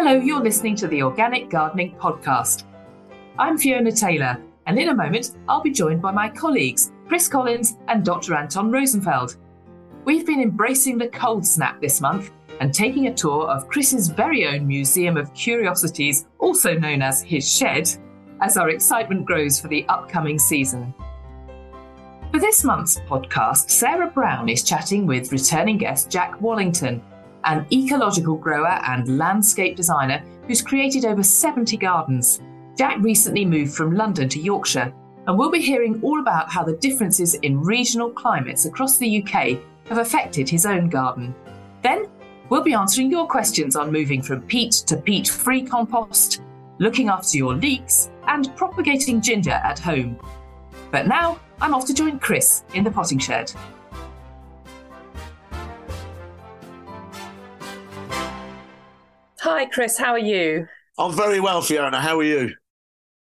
Hello, you're listening to the Organic Gardening Podcast. I'm Fiona Taylor, and in a moment, I'll be joined by my colleagues, Chris Collins and Dr. Anton Rosenfeld. We've been embracing the cold snap this month and taking a tour of Chris's very own Museum of Curiosities, also known as his shed, as our excitement grows for the upcoming season. For this month's podcast, Sarah Brown is chatting with returning guest Jack Wallington an ecological grower and landscape designer who's created over 70 gardens. Jack recently moved from London to Yorkshire, and we'll be hearing all about how the differences in regional climates across the UK have affected his own garden. Then, we'll be answering your questions on moving from peat to peat free compost, looking after your leeks, and propagating ginger at home. But now, I'm off to join Chris in the potting shed. Hi, Chris. How are you? I'm very well, Fiona. How are you?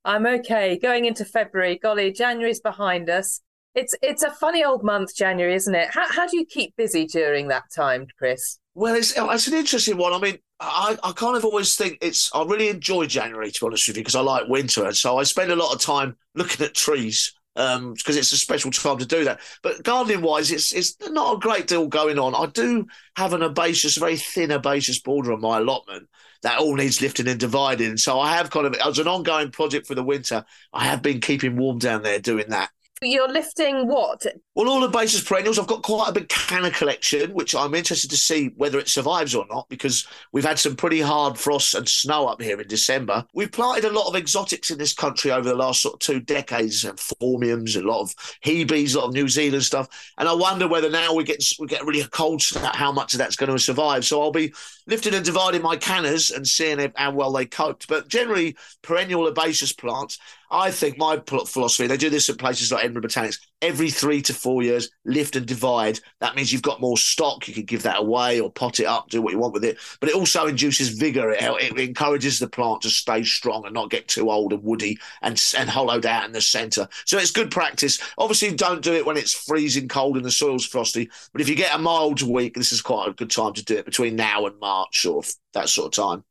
I'm okay. Going into February, golly, January's behind us. It's it's a funny old month, January, isn't it? How how do you keep busy during that time, Chris? Well, it's oh, it's an interesting one. I mean, I, I kind of always think it's I really enjoy January to be honest with you because I like winter, and so I spend a lot of time looking at trees because um, it's a special time to do that. But gardening wise, it's it's not a great deal going on. I do have an herbaceous, very thin herbaceous border on my allotment that all needs lifting and dividing. So I have kind of as an ongoing project for the winter, I have been keeping warm down there doing that. You're lifting what? Well, all the herbaceous perennials. I've got quite a big canna collection, which I'm interested to see whether it survives or not, because we've had some pretty hard frosts and snow up here in December. We've planted a lot of exotics in this country over the last sort of two decades, and phormiums, a lot of hebes, a lot of New Zealand stuff. And I wonder whether now we get we get really a cold snap, how much of that's going to survive. So I'll be lifting and dividing my cannas and seeing how well they coped. But generally, perennial herbaceous plants I think my philosophy, they do this at places like Edinburgh Botanics, every three to four years, lift and divide. That means you've got more stock. You can give that away or pot it up, do what you want with it. But it also induces vigor. It, it encourages the plant to stay strong and not get too old and woody and, and hollowed out in the centre. So it's good practice. Obviously, don't do it when it's freezing cold and the soil's frosty. But if you get a mild week, this is quite a good time to do it between now and March or that sort of time.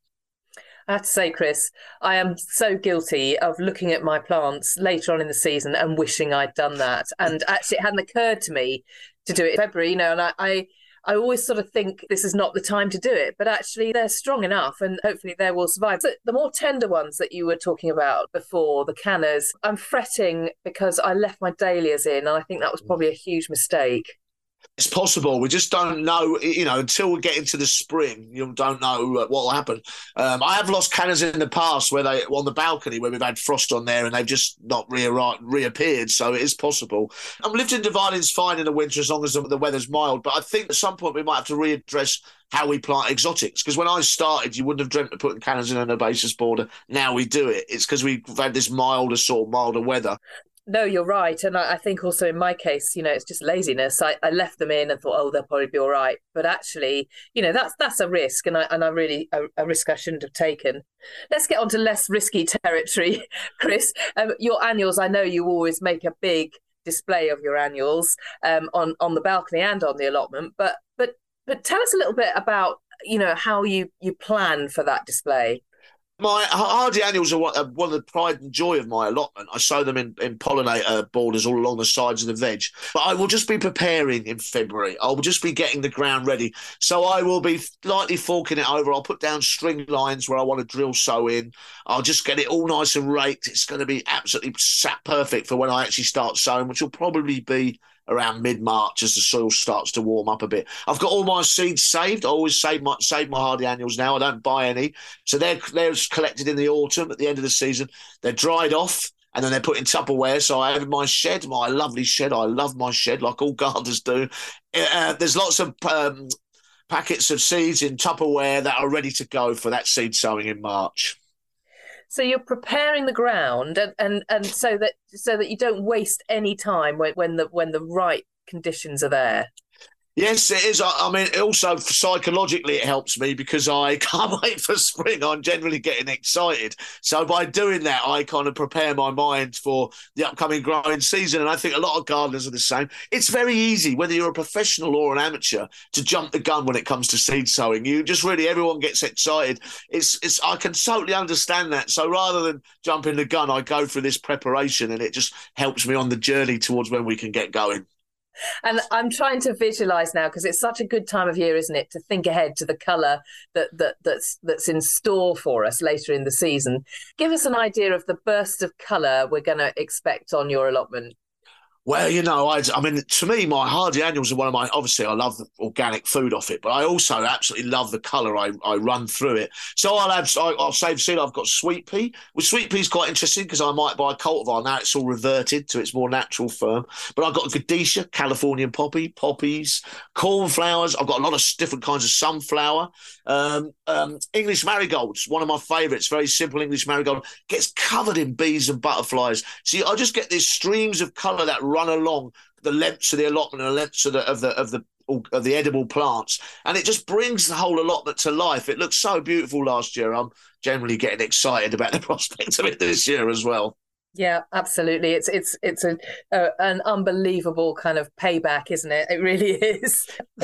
I have to say, Chris, I am so guilty of looking at my plants later on in the season and wishing I'd done that. And actually, it hadn't occurred to me to do it in February, you know, and I, I I always sort of think this is not the time to do it, but actually they're strong enough and hopefully they will survive. So the more tender ones that you were talking about before, the cannas, I'm fretting because I left my dahlias in and I think that was mm. probably a huge mistake. It's possible. We just don't know, you know, until we get into the spring, you don't know what will happen. Um, I have lost cannas in the past where they on the balcony where we've had frost on there and they've just not re- reappeared. So it is possible. I'm lifting dividing's fine in the winter as long as the, the weather's mild. But I think at some point we might have to readdress how we plant exotics. Because when I started, you wouldn't have dreamt of putting cannas in an herbaceous border. Now we do it. It's because we've had this milder sort of milder weather no, you're right. And I, I, think also in my case, you know, it's just laziness. I, I left them in and thought, oh, they'll probably be all right. But actually, you know, that's that's a risk, and I and I really a, a risk I shouldn't have taken. Let's get on to less risky territory, Chris. Um, your annuals, I know you always make a big display of your annuals um, on on the balcony and on the allotment. But but but tell us a little bit about you know how you you plan for that display. My hardy annuals are one, of the pride and joy of my allotment. I sow them in, in pollinator borders all along the sides of the veg. But I will just be preparing in February. I will just be getting the ground ready. So I will be lightly forking it over. I'll put down string lines where I want to drill sow in. I'll just get it all nice and raked. It's going to be absolutely sat perfect for when I actually start sowing, which will probably be around mid March as the soil starts to warm up a bit. I've got all my seeds saved. I always save my save my hardy annuals now. I don't buy any, so they're they're collected in the autumn at the end of the season. They're dried off. And then they're put in Tupperware. So I have my shed, my lovely shed. I love my shed, like all gardeners do. Uh, there's lots of um, packets of seeds in Tupperware that are ready to go for that seed sowing in March. So you're preparing the ground, and, and and so that so that you don't waste any time when when the when the right conditions are there. Yes, it is. I, I mean, also psychologically, it helps me because I can't wait for spring. I'm generally getting excited. So by doing that, I kind of prepare my mind for the upcoming growing season. And I think a lot of gardeners are the same. It's very easy, whether you're a professional or an amateur, to jump the gun when it comes to seed sowing. You just really everyone gets excited. It's it's I can totally understand that. So rather than jumping the gun, I go through this preparation, and it just helps me on the journey towards when we can get going and I'm trying to visualize now because it's such a good time of year, isn't it, to think ahead to the color that that that's that's in store for us later in the season. Give us an idea of the burst of color we're going to expect on your allotment. Well, you know, I, I mean, to me, my hardy annuals are one of my. Obviously, I love the organic food off it, but I also absolutely love the colour I, I run through it. So I'll have, I, will save seed. I've got sweet pea. Well, sweet pea is quite interesting because I might buy a cultivar now. It's all reverted to its more natural form. But I've got Godetia, Californian poppy, poppies, cornflowers. I've got a lot of different kinds of sunflower. Um, um, English marigolds, one of my favourites. Very simple English marigold gets covered in bees and butterflies. See, I just get these streams of colour that run along the lengths of the allotment and the lengths of the of the of the of the edible plants, and it just brings the whole allotment to life. It looks so beautiful last year. I'm generally getting excited about the prospect of it this year as well. Yeah, absolutely. It's it's it's a, a, uh, an unbelievable kind of payback, isn't it? It really is.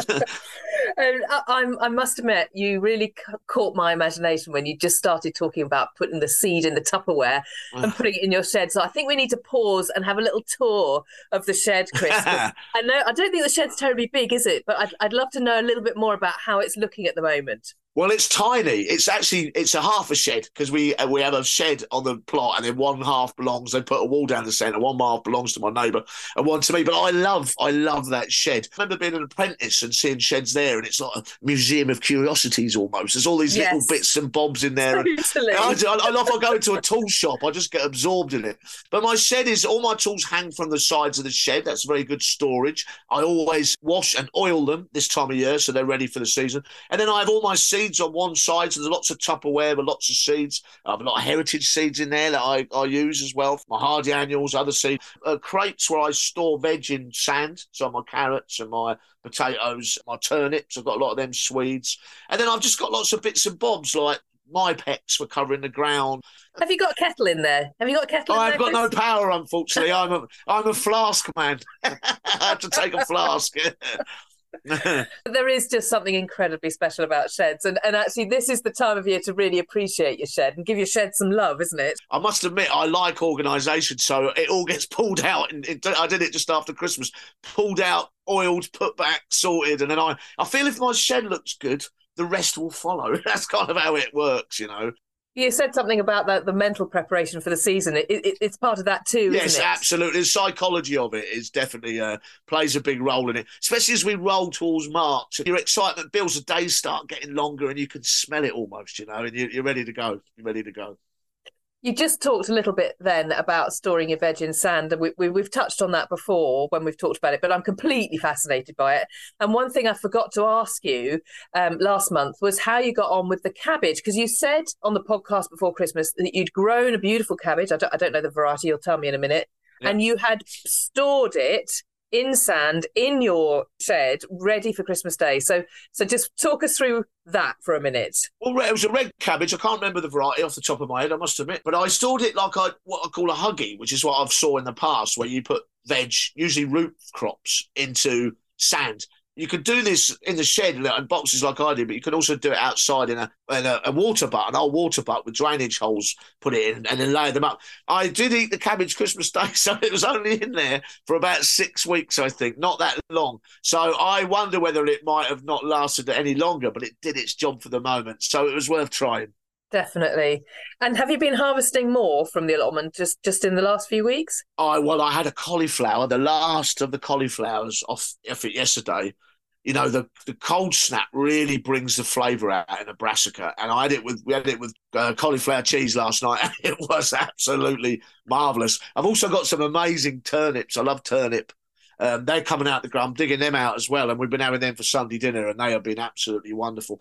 and I, I, must admit, you really caught my imagination when you just started talking about putting the seed in the Tupperware and putting it in your shed. So I think we need to pause and have a little tour of the shed, Chris. I know I don't think the shed's terribly big, is it? But I'd, I'd love to know a little bit more about how it's looking at the moment. Well, it's tiny. It's actually it's a half a shed because we uh, we have a shed on the plot, and then one half belongs. They put a wall down the centre. One half belongs to my neighbour, and one to me. But I love I love that shed. I remember being an apprentice and seeing sheds there, and it's like a museum of curiosities almost. There's all these yes. little bits and bobs in there. Totally. I, I, I love I go into a tool shop. I just get absorbed in it. But my shed is all my tools hang from the sides of the shed. That's very good storage. I always wash and oil them this time of year, so they're ready for the season. And then I have all my seeds on one side. So there's lots of Tupperware with lots of seeds. I have a lot of heritage seeds in there that I, I use as well. My hardy annuals, other seeds. Uh, crates where I store veg in sand. So my carrots and my potatoes, my turnips. I've got a lot of them Swedes. And then I've just got lots of bits and bobs like my pets for covering the ground. Have you got a kettle in there? Have you got a kettle? I've got no power, unfortunately. I'm a I'm a flask man. I have to take a flask. there is just something incredibly special about sheds. And, and actually, this is the time of year to really appreciate your shed and give your shed some love, isn't it? I must admit, I like organisation. So it all gets pulled out. And it, I did it just after Christmas pulled out, oiled, put back, sorted. And then I, I feel if my shed looks good, the rest will follow. That's kind of how it works, you know. You said something about that the mental preparation for the season. It, it, it's part of that too. Yes, absolutely. The psychology of it is definitely uh, plays a big role in it, especially as we roll towards March. Your excitement builds. The days start getting longer, and you can smell it almost. You know, and you, you're ready to go. You're ready to go. You just talked a little bit then about storing your veg in sand, and we, we, we've touched on that before when we've talked about it. But I'm completely fascinated by it. And one thing I forgot to ask you um, last month was how you got on with the cabbage, because you said on the podcast before Christmas that you'd grown a beautiful cabbage. I don't, I don't know the variety. You'll tell me in a minute. And you had stored it in sand in your shed, ready for Christmas Day. So, so just talk us through that for a minute. Well, it was a red cabbage. I can't remember the variety off the top of my head. I must admit, but I stored it like I what I call a huggy, which is what I've saw in the past, where you put veg, usually root crops, into sand you could do this in the shed in boxes like I did, but you can also do it outside in a in a, a, water butt, an old water butt with drainage holes, put it in, and then lay them up. I did eat the cabbage Christmas Day, so it was only in there for about six weeks, I think, not that long. So I wonder whether it might have not lasted any longer, but it did its job for the moment. So it was worth trying. Definitely. And have you been harvesting more from the allotment just just in the last few weeks? I well, I had a cauliflower, the last of the cauliflowers off, off it yesterday. You know, the, the cold snap really brings the flavour out in a brassica. And I had it with we had it with uh, cauliflower cheese last night, and it was absolutely marvellous. I've also got some amazing turnips. I love turnip. Um, they're coming out the ground. I'm digging them out as well, and we've been having them for Sunday dinner, and they have been absolutely wonderful.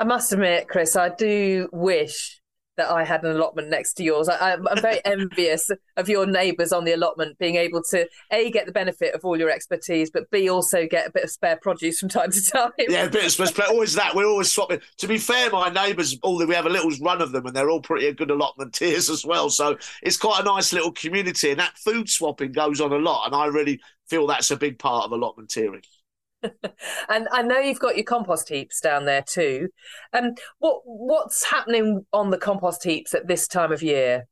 I must admit, Chris, I do wish that I had an allotment next to yours. I, am very envious of your neighbours on the allotment being able to a get the benefit of all your expertise, but b also get a bit of spare produce from time to time. Yeah, a bit of spare. Always that. We're always swapping. To be fair, my neighbours, all we have a little run of them, and they're all pretty good allotmenteers as well. So it's quite a nice little community, and that food swapping goes on a lot. And I really feel that's a big part of allotmenteering. And I know you've got your compost heaps down there too. Um, what what's happening on the compost heaps at this time of year?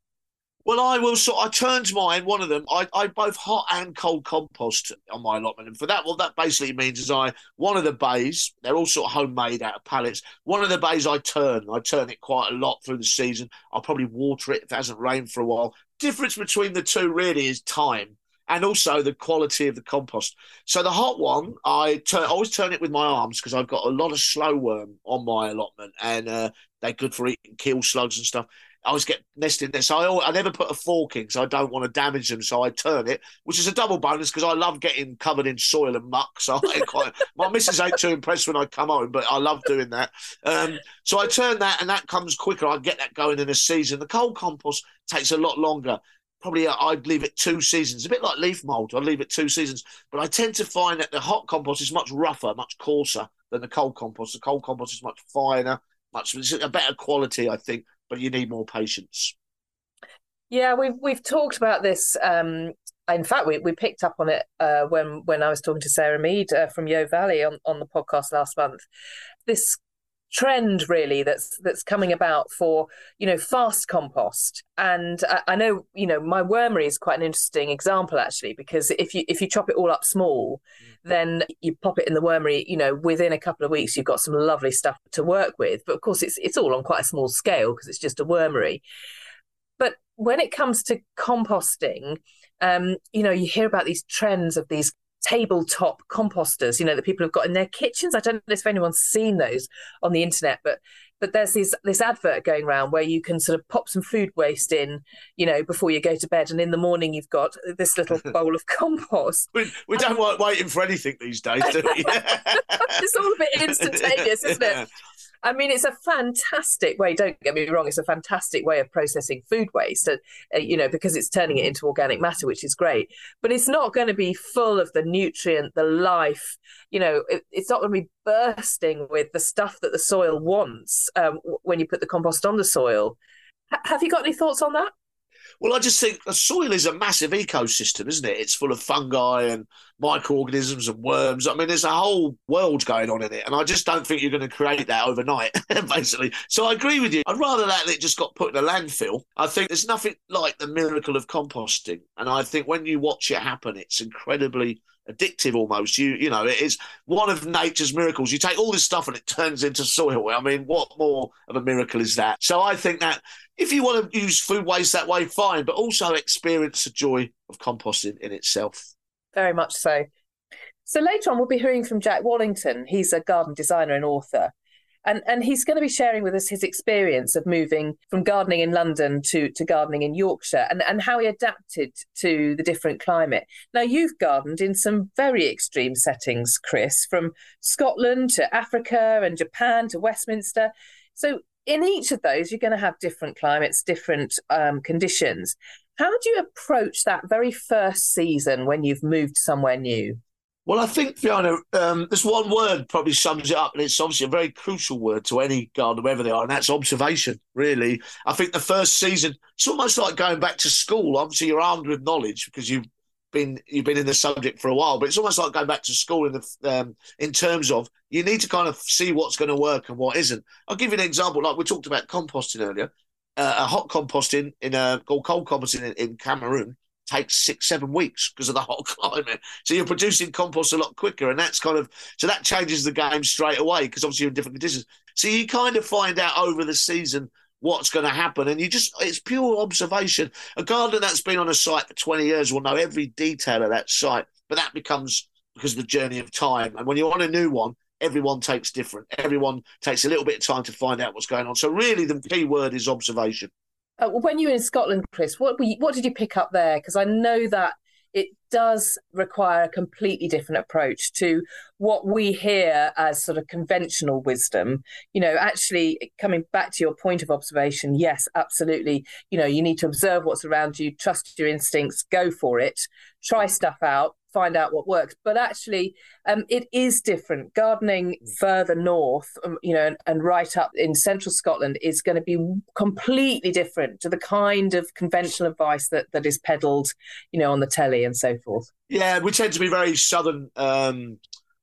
Well, I will. So I turned mine. One of them, I, I both hot and cold compost on my allotment, and for that, what that basically means is I one of the bays. They're all sort of homemade out of pallets. One of the bays I turn. I turn it quite a lot through the season. I'll probably water it if it hasn't rained for a while. Difference between the two really is time and also the quality of the compost. So the hot one, I turn, I always turn it with my arms because I've got a lot of slow worm on my allotment, and uh, they're good for eating kill slugs and stuff. I always get nested there, so I, always, I never put a fork in because I don't want to damage them. So I turn it, which is a double bonus because I love getting covered in soil and muck. So quite, my missus ain't too impressed when I come home, but I love doing that. Um, so I turn that, and that comes quicker. I get that going in a season. The cold compost takes a lot longer probably uh, I'd leave it two seasons, a bit like leaf mold. I'd leave it two seasons, but I tend to find that the hot compost is much rougher, much coarser than the cold compost. The cold compost is much finer, much a better quality, I think, but you need more patience. Yeah, we've we've talked about this. Um, in fact, we, we picked up on it uh, when when I was talking to Sarah Mead uh, from Yeo Valley on, on the podcast last month. This trend really that's that's coming about for you know fast compost. And I, I, know you know my wormery is quite an interesting example actually because if you if you chop it all up small mm. then you pop it in the wormery you know within a couple of weeks you've got some lovely stuff to work with. But of course it's it's all on quite a small scale because it's just a wormery. But when it comes to composting um, you know you hear about these trends of these tabletop composters, you know, that people have got in their kitchens. I don't know if anyone's seen those on the internet, but but there's this this advert going around where you can sort of pop some food waste in, you know, before you go to bed, and in the morning you've got this little bowl of compost. We, we don't like waiting for anything these days, do we? it's all a bit instantaneous, isn't it? I mean, it's a fantastic way. Don't get me wrong; it's a fantastic way of processing food waste. Uh, uh, you know, because it's turning it into organic matter, which is great. But it's not going to be full of the nutrient, the life. You know, it, it's not going to be bursting with the stuff that the soil wants um, when you put the compost on the soil. H- have you got any thoughts on that? Well, I just think the soil is a massive ecosystem, isn't it? It's full of fungi and microorganisms and worms. I mean, there's a whole world going on in it, and I just don't think you're going to create that overnight, basically. So I agree with you. I'd rather that it just got put in a landfill. I think there's nothing like the miracle of composting, and I think when you watch it happen, it's incredibly addictive almost. You you know, it is one of nature's miracles. You take all this stuff and it turns into soil. I mean, what more of a miracle is that? So I think that if you want to use food waste that way, fine, but also experience the joy of composting in itself. Very much so. So later on, we'll be hearing from Jack Wallington. He's a garden designer and author. And, and he's going to be sharing with us his experience of moving from gardening in London to, to gardening in Yorkshire and, and how he adapted to the different climate. Now, you've gardened in some very extreme settings, Chris, from Scotland to Africa and Japan to Westminster. So, in each of those, you're going to have different climates, different um, conditions. How do you approach that very first season when you've moved somewhere new? Well, I think, Fiona, um, this one word probably sums it up, and it's obviously a very crucial word to any gardener, wherever they are, and that's observation, really. I think the first season, it's almost like going back to school. Obviously, you're armed with knowledge because you've been you've been in the subject for a while, but it's almost like going back to school in the um, in terms of you need to kind of see what's going to work and what isn't. I'll give you an example. Like we talked about composting earlier, uh, a hot composting in a or cold composting in, in Cameroon takes six, seven weeks because of the hot climate. So you're producing compost a lot quicker. And that's kind of, so that changes the game straight away because obviously you're in different conditions. So you kind of find out over the season what's going to happen. And you just, it's pure observation. A gardener that's been on a site for 20 years will know every detail of that site, but that becomes because of the journey of time. And when you're on a new one, everyone takes different. Everyone takes a little bit of time to find out what's going on. So really the key word is observation. Uh, when you were in Scotland, Chris, what you, what did you pick up there? Because I know that it does require a completely different approach to what we hear as sort of conventional wisdom. You know, actually coming back to your point of observation, yes, absolutely. You know, you need to observe what's around you, trust your instincts, go for it, try stuff out, find out what works. But actually, um, it is different. Gardening mm. further north, um, you know, and, and, right up in central Scotland is going to be completely different to the kind of conventional advice that that is peddled, you know, on the telly and so forth. Yeah, we tend to be very southern. Um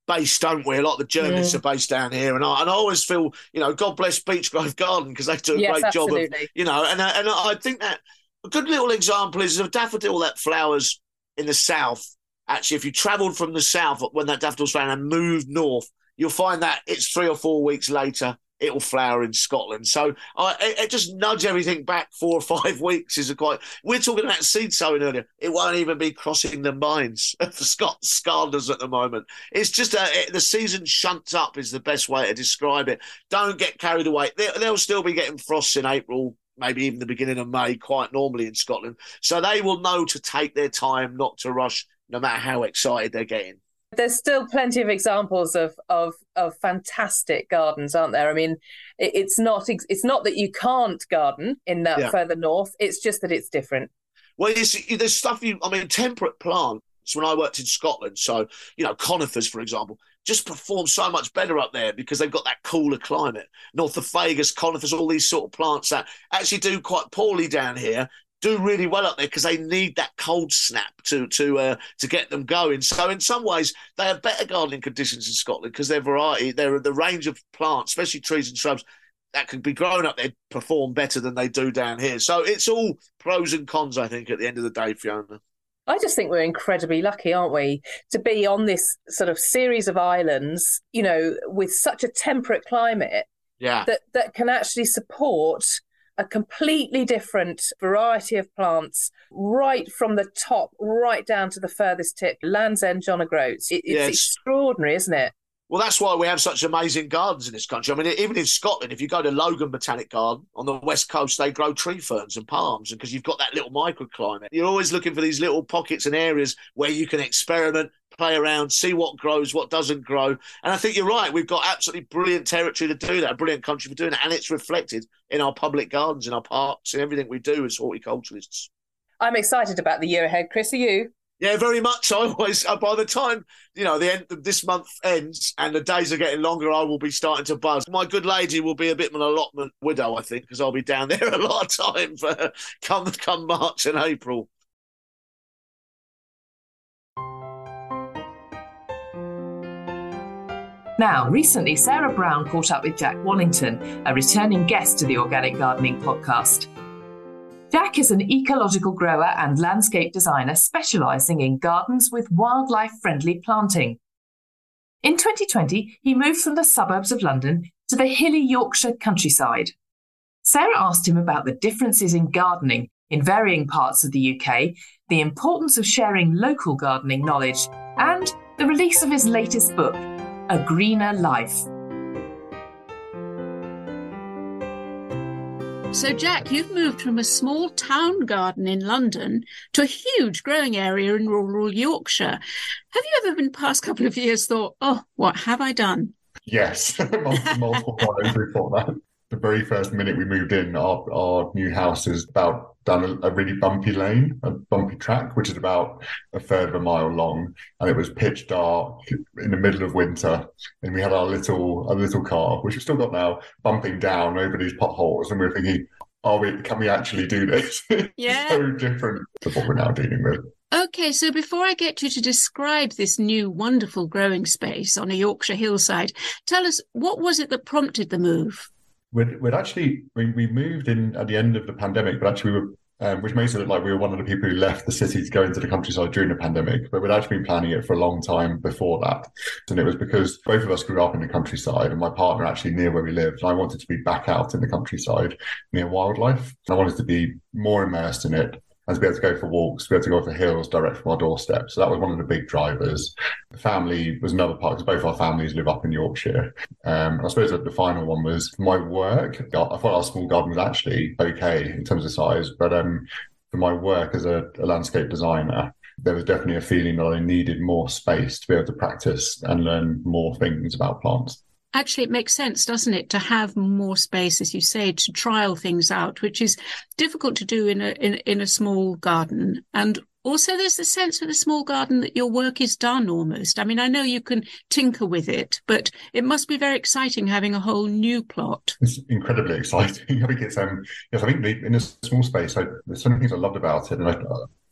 based, don't we? A lot of the journalists mm. are based down here, and I and I always feel, you know, God bless Beechgrove Garden because they do a yes, great absolutely. job of, you know, and and I think that a good little example is a daffodil that flowers in the south actually, if you travelled from the south when that daffodil's flowering and moved north, you'll find that it's three or four weeks later it'll flower in Scotland. So I it, just nudge everything back four or five weeks is a quite. We're talking about seed sowing earlier. It won't even be crossing the minds for Scott Scalders at the moment. It's just a, it, the season shunts up is the best way to describe it. Don't get carried away. They, they'll still be getting frosts in April. Maybe even the beginning of May, quite normally in Scotland. So they will know to take their time, not to rush no matter how excited they're getting. There's still plenty of examples of of of fantastic gardens, aren't there? I mean, it's not it's not that you can't garden in that yeah. further north. It's just that it's different. Well, there's stuff you. I mean, temperate plants. When I worked in Scotland, so you know conifers, for example, just perform so much better up there because they've got that cooler climate. North of Nothofagus, conifers, all these sort of plants that actually do quite poorly down here do really well up there because they need that cold snap to to uh, to get them going. So in some ways, they have better gardening conditions in Scotland because their variety, their the range of plants, especially trees and shrubs, that could be grown up there perform better than they do down here. So it's all pros and cons, I think, at the end of the day, Fiona. I just think we're incredibly lucky, aren't we, to be on this sort of series of islands, you know, with such a temperate climate yeah. that, that can actually support a completely different variety of plants, right from the top, right down to the furthest tip, Land's End, John O'Groats. It, it's yes. extraordinary, isn't it? Well, that's why we have such amazing gardens in this country. I mean, even in Scotland, if you go to Logan Botanic Garden on the west coast, they grow tree ferns and palms, and because you've got that little microclimate, you're always looking for these little pockets and areas where you can experiment, play around, see what grows, what doesn't grow. And I think you're right. We've got absolutely brilliant territory to do that, a brilliant country for doing it, and it's reflected in our public gardens, in our parks, and everything we do as horticulturalists. I'm excited about the year ahead, Chris. Are you? Yeah, very much. I always, uh, by the time you know the end this month ends and the days are getting longer, I will be starting to buzz. My good lady will be a bit of an allotment widow, I think, because I'll be down there a lot of time for come come March and April. Now, recently, Sarah Brown caught up with Jack Wallington, a returning guest to the Organic Gardening podcast. Jack is an ecological grower and landscape designer specialising in gardens with wildlife friendly planting. In 2020, he moved from the suburbs of London to the hilly Yorkshire countryside. Sarah asked him about the differences in gardening in varying parts of the UK, the importance of sharing local gardening knowledge, and the release of his latest book, A Greener Life. So, Jack, you've moved from a small town garden in London to a huge growing area in rural Yorkshire. Have you ever been past couple of years thought, oh, what have I done? Yes, multiple times thought that. The very first minute we moved in, our, our new house is about down a, a, really bumpy lane, a bumpy track, which is about a third of a mile long, and it was pitch dark in the middle of winter. And we had our little a little car, which we've still got now, bumping down over these potholes, and we we're thinking, "Are we? Can we actually do this?" Yeah, so different to what we're now dealing with. Okay, so before I get you to describe this new wonderful growing space on a Yorkshire hillside, tell us what was it that prompted the move? We'd, we'd actually we, we moved in at the end of the pandemic, but actually we were um, which makes it look like we were one of the people who left the city to go into the countryside during the pandemic. But we'd actually been planning it for a long time before that. And it was because both of us grew up in the countryside and my partner actually near where we lived. And I wanted to be back out in the countryside near wildlife. And I wanted to be more immersed in it and to be able to go for walks, to be able to go for hills direct from our doorstep. So that was one of the big drivers. The family was another part because both our families live up in Yorkshire. Um, I suppose the final one was my work. I thought our small garden was actually okay in terms of size, but um, for my work as a, a landscape designer, there was definitely a feeling that I needed more space to be able to practice and learn more things about plants. Actually, it makes sense, doesn't it, to have more space, as you say, to trial things out, which is difficult to do in a in, in a small garden. And also, there's the sense with a small garden that your work is done almost. I mean, I know you can tinker with it, but it must be very exciting having a whole new plot. It's incredibly exciting. I think it's um yes, I think the, in a small space, I, there's so many things I loved about it, and I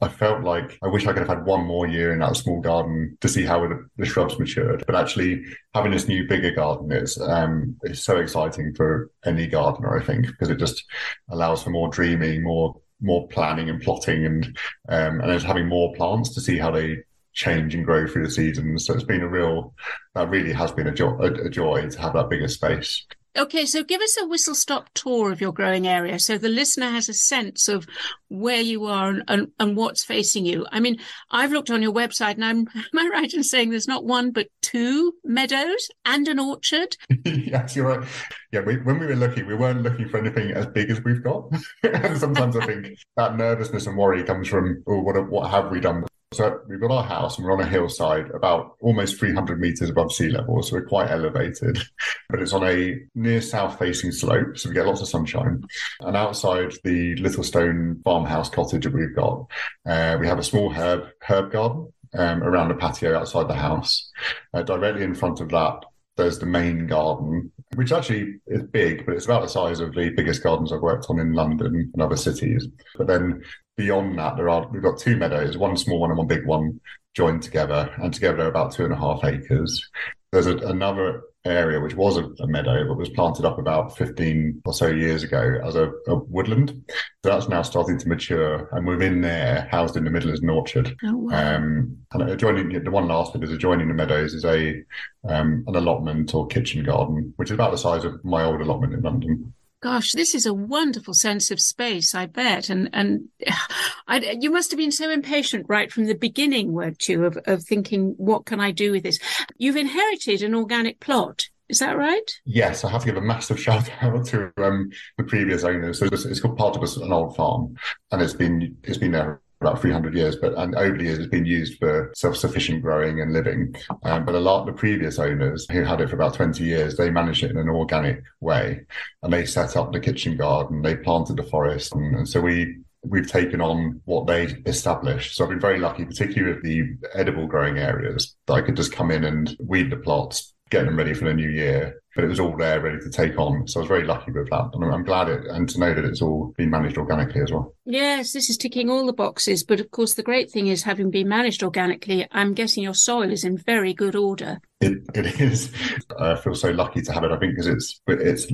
I felt like I wish I could have had one more year in that small garden to see how the, the shrubs matured. But actually, having this new bigger garden is um is so exciting for any gardener, I think, because it just allows for more dreaming, more more planning and plotting and um, and just having more plants to see how they change and grow through the seasons. So it's been a real, that really has been a, jo- a, a joy to have that bigger space. Okay, so give us a whistle stop tour of your growing area so the listener has a sense of where you are and, and, and, what's facing you. I mean, I've looked on your website and I'm, am I right in saying there's not one but two meadows and an orchard? yes, you're right. Yeah, we, when we were looking, we weren't looking for anything as big as we've got. and sometimes I think that nervousness and worry comes from, oh, what, what have we done so we've got our house and we're on a hillside about almost 300 meters above sea level. So we're quite elevated, but it's on a near south facing slope. So we get lots of sunshine. And outside the little stone farmhouse cottage that we've got, uh, we have a small herb, herb garden um, around the patio outside the house. Uh, directly in front of that, there's the main garden, which actually is big, but it's about the size of the biggest gardens I've worked on in London and other cities. But then beyond that, there are we've got two meadows, one small one and one big one, joined together, and together they're about two and a half acres. There's a, another area which was a, a, meadow but was planted up about 15 or so years ago as a, a, woodland. So that's now starting to mature, and within there, housed in the middle, is an orchard. Oh, wow. Um, and adjoining the one last bit is adjoining the meadows is a um, an allotment or kitchen garden, which is about the size of my old allotment in London. Gosh, this is a wonderful sense of space, I bet. And and I, you must have been so impatient right from the beginning, weren't you, of, of thinking, what can I do with this? You've inherited an organic plot. Is that right? Yes, I have to give a massive shout out to um, the previous owners. So it's, it's called part of an old farm, and it's been it's been there about 300 years, but and over the years it's been used for self-sufficient growing and living. Um, but a lot of the previous owners who had it for about 20 years, they managed it in an organic way, and they set up the kitchen garden, they planted the forest, and, and so we we've taken on what they established. So I've been very lucky, particularly with the edible growing areas, that I could just come in and weed the plots, get them ready for the new year, but it was all there ready to take on. So I was very lucky with that. And I'm glad it, and to know that it's all been managed organically as well. Yes, this is ticking all the boxes. But of course, the great thing is having been managed organically, I'm guessing your soil is in very good order. It, it is. I feel so lucky to have it. I think because it's it's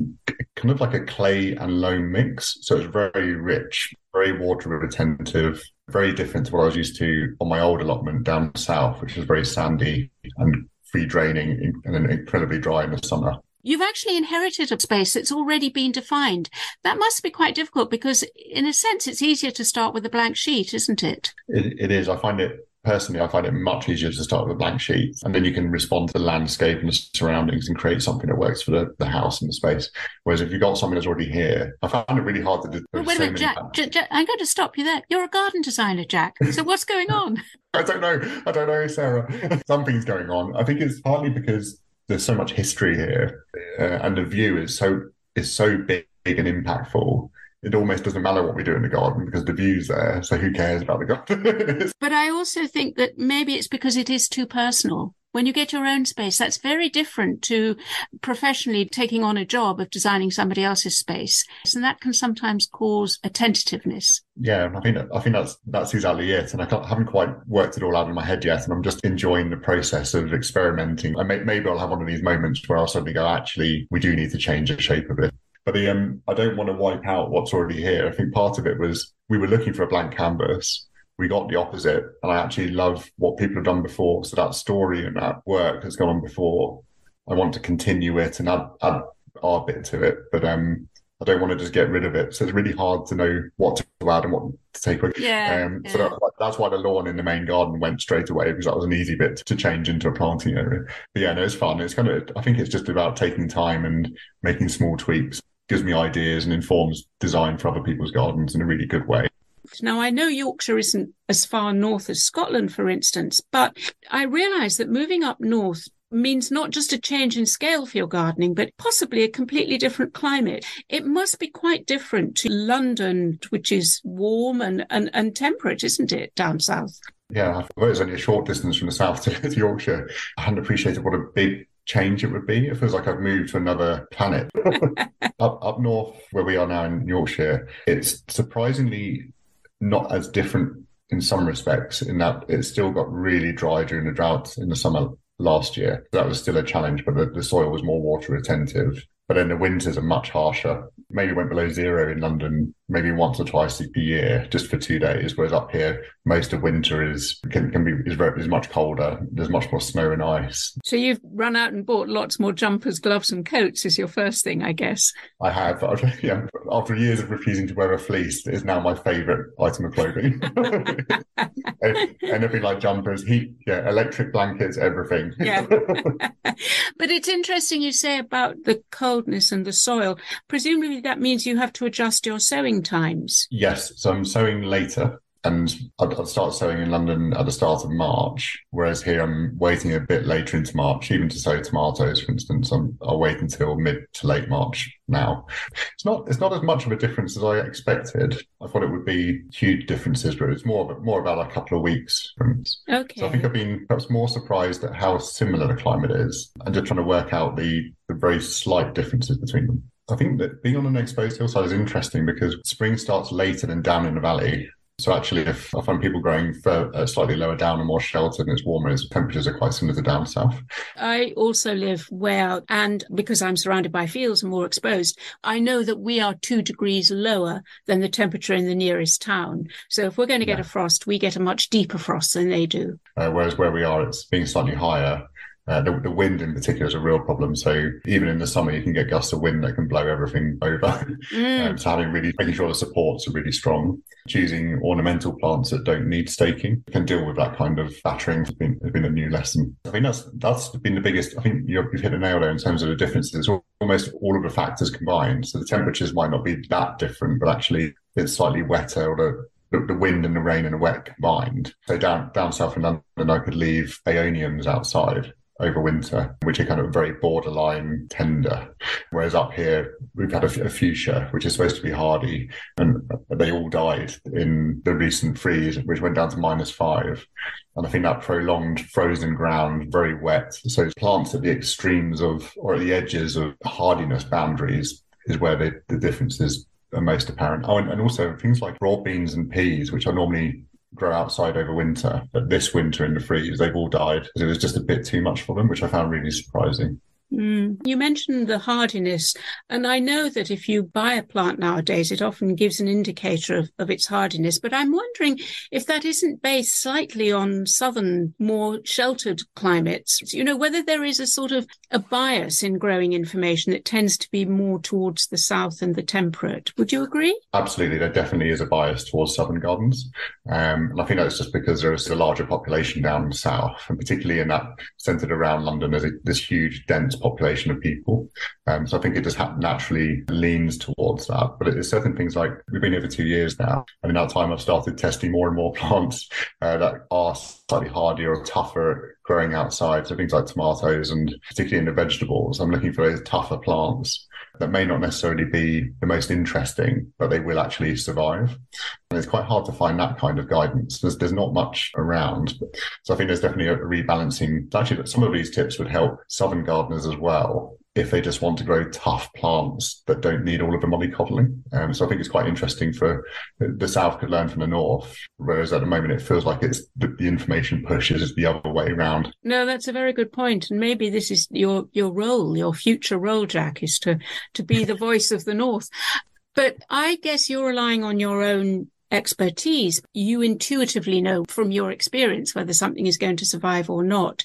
kind of like a clay and loam mix, so it's very rich, very water retentive, very different to what I was used to on my old allotment down south, which is very sandy and free draining and incredibly dry in the summer. You've actually inherited a space that's already been defined. That must be quite difficult because, in a sense, it's easier to start with a blank sheet, isn't it? It, it is. I find it personally, I find it much easier to start with a blank sheet, and then you can respond to the landscape and the surroundings and create something that works for the, the house and the space. Whereas if you've got something that's already here, I found it really hard to do. Well, wait a minute, Jack, Jack, Jack, I'm going to stop you there. You're a garden designer, Jack. So what's going on? I don't know. I don't know, Sarah. Something's going on. I think it's partly because there's so much history here, uh, and the view is so is so big and impactful. It almost doesn't matter what we do in the garden because the view's there. So who cares about the garden? but I also think that maybe it's because it is too personal when you get your own space, that's very different to professionally taking on a job of designing somebody else's space. And that can sometimes cause a tentativeness. Yeah, I think I think that's that's exactly it. And I haven't quite worked it all out in my head yet. And I'm just enjoying the process of experimenting. I may, maybe I'll have one of these moments where I'll suddenly go, actually, we do need to change the shape of it. But the, um, I don't want to wipe out what's already here. I think part of it was we were looking for a blank canvas we got the opposite. And I actually love what people have done before. So that story and that work has gone on before. I want to continue it and add, add our bit to it. But um, I don't want to just get rid of it. So it's really hard to know what to add and what to take away. Yeah. Um, so that, that's why the lawn in the main garden went straight away because that was an easy bit to change into a planting area. But yeah, no, it's fun. It's kind of, I think it's just about taking time and making small tweaks. Gives me ideas and informs design for other people's gardens in a really good way. Now, I know Yorkshire isn't as far north as Scotland, for instance, but I realise that moving up north means not just a change in scale for your gardening, but possibly a completely different climate. It must be quite different to London, which is warm and, and, and temperate, isn't it, down south? Yeah, although it's only a short distance from the south to, to Yorkshire, I hadn't appreciated what a big change it would be. It feels like I've moved to another planet. up up north where we are now in Yorkshire, it's surprisingly not as different in some respects, in that it still got really dry during the drought in the summer last year. That was still a challenge, but the, the soil was more water retentive. But then the winters are much harsher. Maybe went below zero in London, maybe once or twice a year, just for two days. Whereas up here, most of winter is can, can be is, very, is much colder. There's much more snow and ice. So you've run out and bought lots more jumpers, gloves, and coats. Is your first thing, I guess. I have. Yeah, after years of refusing to wear a fleece, it is now my favourite item of clothing. Anything like jumpers, heat, yeah, electric blankets, everything. Yeah. but it's interesting you say about the coldness and the soil. Presumably that means you have to adjust your sowing times. Yes. So I'm sowing later and I'd, I'd, start sowing in London at the start of March, whereas here I'm waiting a bit later into March, even to sow tomatoes, for instance. I'm, I'll wait until mid to late March now. It's not it's not as much of a difference as I expected. I thought it would be huge differences, but it's more more about a couple of weeks. Okay. So I think I've been perhaps more surprised at how similar the climate is, and just trying to work out the the very slight differences between them. I think that being on an exposed hillside is interesting because spring starts later than down in the valley. So actually, if I find people growing for, uh, slightly lower down and more sheltered and it's warmer, its temperatures are quite similar to down south. I also live way out, and because I'm surrounded by fields and more exposed, I know that we are two degrees lower than the temperature in the nearest town. So if we're going to get yeah. a frost, we get a much deeper frost than they do. Uh, whereas where we are, it's being slightly higher. Uh, the, the, wind in particular is a real problem. So even in the summer, you can get gusts of wind that can blow everything over. Mm. um, so having really making sure the supports are really strong. Choosing ornamental plants that don't need staking can deal with that kind of battering has been, has been a new lesson. I think that's that's been the biggest. I think you've hit a nail there in terms of the differences. Almost all of the factors combined. So the temperatures might not be that different, but actually it's slightly wetter or the the, the, wind and the rain and the wet combined. So down down south in London, I could leave aeoniums outside over winter, which are kind of very borderline tender. Whereas up here, we've had a, a fuchsia, which is supposed to be hardy, and they all died in the recent freeze, which went down to minus five. And I think that prolonged frozen ground, very wet. So plants at the extremes of, or at the edges of hardiness boundaries is where the, the differences are most apparent. Oh, and, and also things like broad beans and peas, which are normally grow outside over winter. But this winter in the freeze, they've all died because it was just a bit too much for them, which I found really surprising. Mm. You mentioned the hardiness, and I know that if you buy a plant nowadays, it often gives an indicator of, of its hardiness. But I'm wondering if that isn't based slightly on southern, more sheltered climates. You know, whether there is a sort of a bias in growing information that tends to be more towards the south and the temperate. Would you agree? Absolutely, there definitely is a bias towards southern gardens, um, and I think that's just because there is a larger population down south, and particularly in that centred around London, there's a, this huge dense population of people. Um, so I think it just naturally leans towards that. But it's certain things like we've been here for two years now. And in that time, I've started testing more and more plants uh, that are slightly hardier or tougher growing outside. So things like tomatoes and particularly in the vegetables, I'm looking for those tougher plants that may not necessarily be the most interesting, but they will actually survive. And it's quite hard to find that kind of guidance. There's, there's not much around. So I think there's definitely a rebalancing. Actually, some of these tips would help southern gardeners as well if they just want to grow tough plants that don't need all of the mollycoddling. Um, so I think it's quite interesting for the South could learn from the North, whereas at the moment it feels like it's the, the information pushes the other way around. No, that's a very good point, and maybe this is your your role, your future role, Jack, is to to be the voice of the North. But I guess you're relying on your own expertise, you intuitively know from your experience whether something is going to survive or not.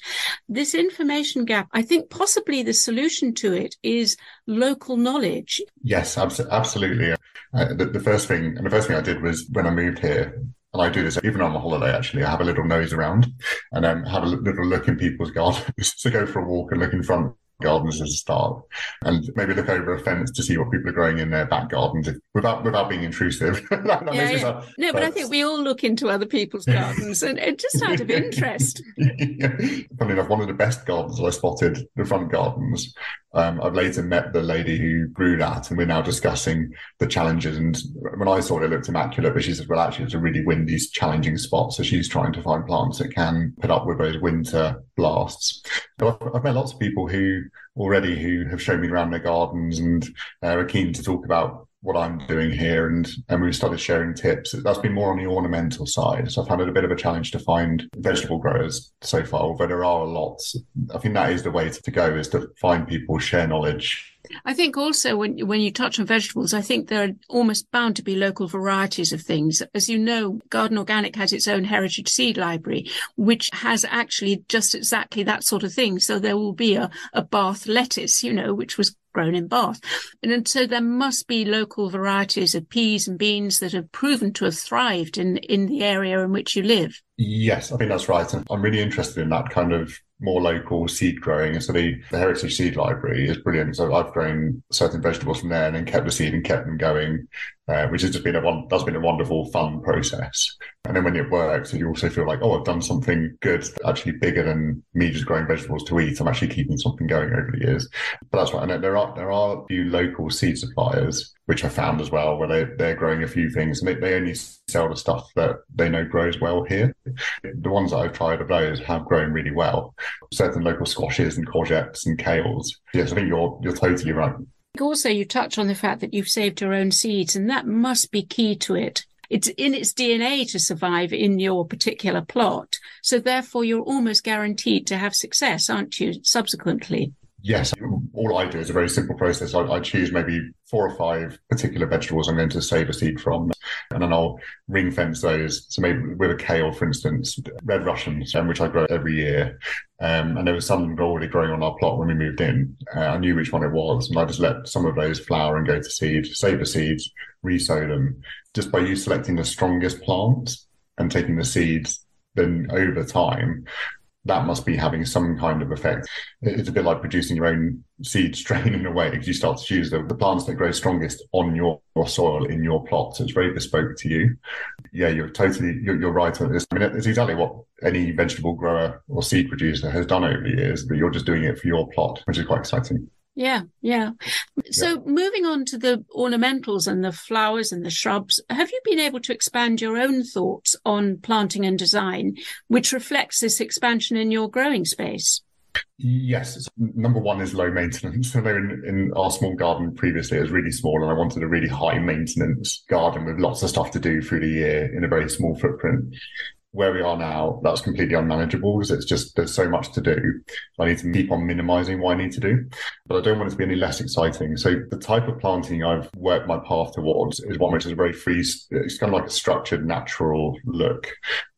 This information gap, I think possibly the solution to it is local knowledge. Yes, abso- absolutely. Uh, the, the first thing, and the first thing I did was when I moved here, and I do this even on a holiday. Actually, I have a little nose around and um, have a little look in people's gardens to go for a walk and look in front gardens as a start, and maybe look over a fence to see what people are growing in their back gardens if, without without being intrusive. that, that yeah, yeah. no, but I think we all look into other people's gardens and, and just out of interest. Funny enough, one of the best gardens I spotted, the front gardens, um, I've later met the lady who grew that, and we're now discussing the challenges. And when I saw it, it looked immaculate, but she said, "Well, actually, it's a really windy, challenging spot." So she's trying to find plants that can put up with those winter blasts. I've, I've met lots of people who already who have shown me around their gardens and uh, are keen to talk about what I'm doing here, and and we've started sharing tips. That's been more on the ornamental side. So I've it a bit of a challenge to find vegetable growers so far, although there are lots. I think that is the way to go: is to find people, share knowledge, I think also when when you touch on vegetables, I think there are almost bound to be local varieties of things. As you know, Garden Organic has its own heritage seed library, which has actually just exactly that sort of thing. So there will be a, a Bath lettuce, you know, which was grown in Bath. And so there must be local varieties of peas and beans that have proven to have thrived in, in the area in which you live. Yes, I think that's right. And I'm really interested in that kind of more local seed growing. And so the, the Heritage Seed Library is brilliant. So I've grown certain vegetables from there and then kept the seed and kept them going, uh, which has just been a that's been a wonderful, fun process. And then when it works, you also feel like, oh, I've done something good, actually bigger than me just growing vegetables to eat. I'm actually keeping something going over the years. But that's right. And there are there are a few local seed suppliers which I found as well, where they, they're growing a few things and they, they only sell the stuff that they know grows well here. The ones that I've tried of those have grown really well. Certain local squashes and courgettes and kales. Yes, I think you're you're totally right. Also, you touch on the fact that you've saved your own seeds, and that must be key to it. It's in its DNA to survive in your particular plot. So therefore, you're almost guaranteed to have success, aren't you, subsequently? Yes, all I do is a very simple process. I, I, choose maybe four or five particular vegetables I'm going to save a seed from, and then I'll ring fence those. So maybe with a kale, for instance, red Russians, um, which I grow every year. Um, and there was some already growing on our plot when we moved in. Uh, I knew which one it was, and I just let some of those flower and go to seed, save the seeds, resow them, just by you selecting the strongest plants and taking the seeds. Then over time, that must be having some kind of effect. It's a bit like producing your own seed strain in a way, because you start to choose the, the plants that grow strongest on your, your, soil in your plot. So it's very bespoke to you. Yeah, you're totally, you're, you're right on this. I mean, it's exactly what any vegetable grower or seed producer has done over the years, but you're just doing it for your plot, which is quite exciting. Yeah, yeah. So yeah. moving on to the ornamentals and the flowers and the shrubs, have you been able to expand your own thoughts on planting and design, which reflects this expansion in your growing space? Yes, number one is low maintenance. So in, in our small garden previously, it was really small, and I wanted a really high maintenance garden with lots of stuff to do through the year in a very small footprint where we are now, that's completely unmanageable because it's just there's so much to do. I need to keep on minimizing what I need to do, but I don't want it to be any less exciting. So the type of planting I've worked my path towards is one which is a very free. It's kind of like a structured, natural look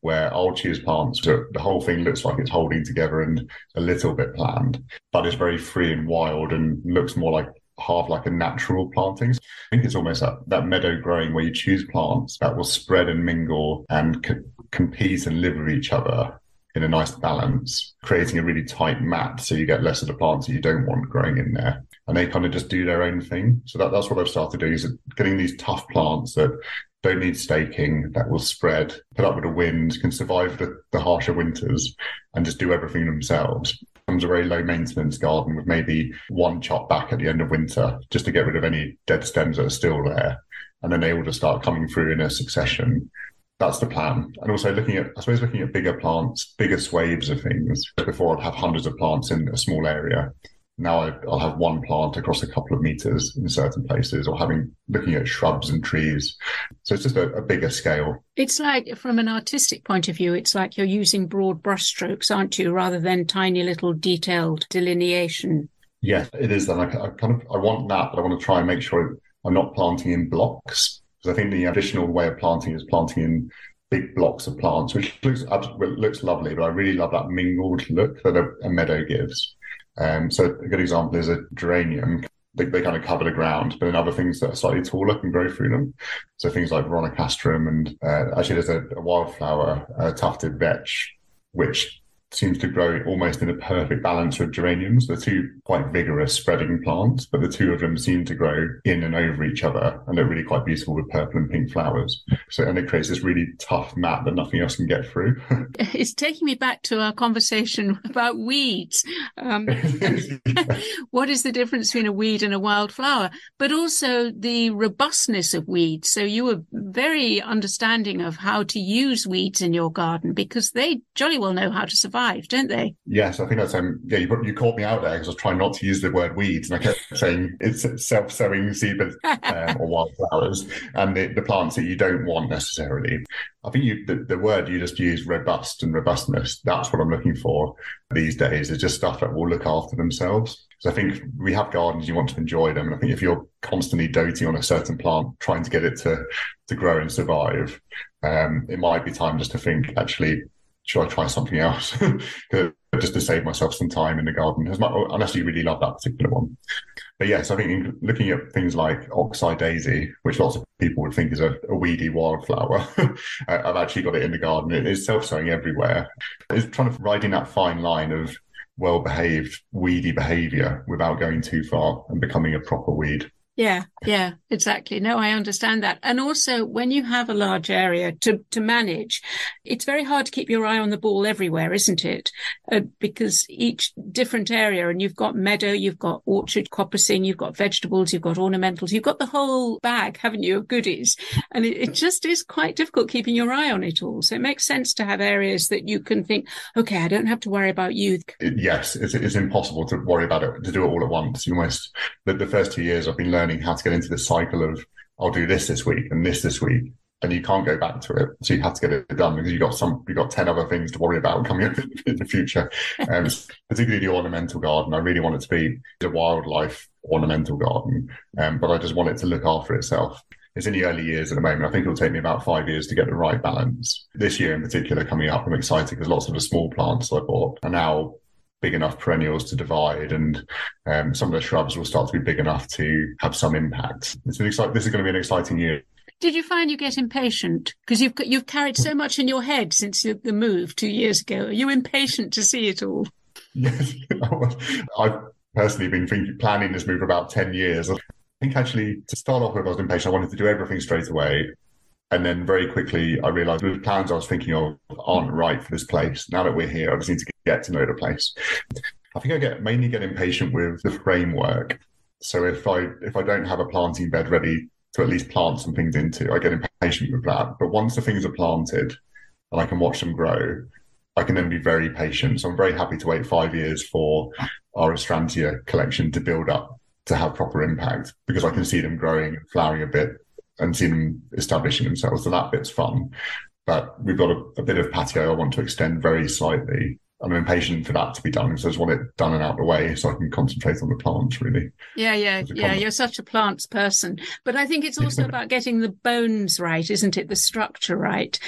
where I'll choose plants. So the whole thing looks like it's holding together and a little bit planned, but it's very free and wild and looks more like half like a natural planting. I think it's almost that, that meadow growing where you choose plants that will spread and mingle and compete and live with each other in a nice balance, creating a really tight mat so you get less of the plants that you don't want growing in there. And they kind of just do their own thing. So that, that's what I've started doing is getting these tough plants that don't need staking, that will spread, put up with the wind, can survive the, the harsher winters and just do everything themselves becomes a very low maintenance garden with maybe one chop back at the end of winter just to get rid of any dead stems that are still there. And then they all just start coming through in a succession. That's the plan. And also looking at, I suppose, looking at bigger plants, bigger swathes of things. Before I'd have hundreds of plants in a small area now I'll have one plant across a couple of meters in certain places, or having looking at shrubs and trees. So it's just a, a, bigger scale. It's like, from an artistic point of view, it's like you're using broad brushstrokes, aren't you, rather than tiny little detailed delineation. Yes, it is. And I, I kind of I want that, but I want to try and make sure I'm not planting in blocks because I think the traditional way of planting is planting in big blocks of plants, which looks looks lovely. But I really love that mingled look that a, a meadow gives. Um, so a good example is a geranium. They, they kind of cover the ground, but then other things that are slightly taller can grow through them. So things like veronicastrum and uh, actually there's a, a wildflower, a tufted vetch, which seems to grow almost in a perfect balance with geraniums. They're two quite vigorous spreading plants, but the two of them seem to grow in and over each other, and they're really quite beautiful with purple and pink flowers. So, and it creates this really tough mat that nothing else can get through. it's taking me back to our conversation about weeds. Um, what is the difference between a weed and a wildflower? But also the robustness of weeds. So you were very understanding of how to use weeds in your garden because they jolly well know how to survive survive, don't they? Yes, I think that's um, yeah. You, you caught me out there because I was trying not to use the word weeds, and I kept saying it's self-sowing seedbeds um, or wildflowers, and the, the, plants that you don't want necessarily. I think you the, the word you just used, robust and robustness. That's what I'm looking for these days. Is just stuff that will look after themselves. So I think we have gardens, you want to enjoy them. And I think if you're constantly doting on a certain plant, trying to get it to to grow and survive, um, it might be time just to think actually should I try something else? just to save myself some time in the garden, unless you really love that particular one. But yes, I think looking at things like oxeye daisy, which lots of people would think is a, a weedy wildflower, I've actually got it in the garden. It is self-sowing everywhere. It's trying to riding that fine line of well-behaved weedy behaviour without going too far and becoming a proper weed. Yeah, yeah, exactly. No, I understand that. And also when you have a large area to, to manage, it's very hard to keep your eye on the ball everywhere, isn't it? Uh, because each different area and you've got meadow, you've got orchard, coppicing, you've got vegetables, you've got ornamentals, you've got the whole bag, haven't you, of goodies. And it, it just is quite difficult keeping your eye on it all. So it makes sense to have areas that you can think, okay, I don't have to worry about you. Yes, it's, it's impossible to worry about it, to do it all at once. You almost, the, the first two years I've been learning learning how to get into the cycle of I'll do this this week and this this week, and you can't go back to it. So you have to get it done because you've got some, you've got ten other things to worry about coming up in the future. Um, particularly the ornamental garden, I really want it to be a wildlife ornamental garden, um, but I just want it to look after itself. It's in the early years at the moment. I think it'll take me about five years to get the right balance. This year in particular, coming up, I'm excited because lots of the small plants I bought are now big enough perennials to divide, and um, some of the shrubs will start to be big enough to have some impact. It's an exciting. This is going to be an exciting year. Did you find you get impatient because you've you've carried so much in your head since the move two years ago? Are you impatient to see it all? Yes, I've personally been thinking, planning this move for about ten years. I think actually to start off with, I was impatient. I wanted to do everything straight away. And then very quickly, I realized the plans I was thinking of aren't right for this place. Now that we're here, I just need to get to know the place. I think I get mainly get impatient with the framework. So if I if I don't have a planting bed ready to at least plant some things into, I get impatient with that. But once the things are planted and I can watch them grow, I can then be very patient. So I'm very happy to wait five years for our Astrantia collection to build up to have proper impact because I can see them growing and flowering a bit and see them establishing themselves. So that bit's fun. But we've got a, a bit of patio I want to extend very slightly. I'm impatient for that to be done, so I just want it done and out of the way so I can concentrate on the plants really. Yeah, yeah, yeah. You're such a plants person. But I think it's also about getting the bones right, isn't it? The structure right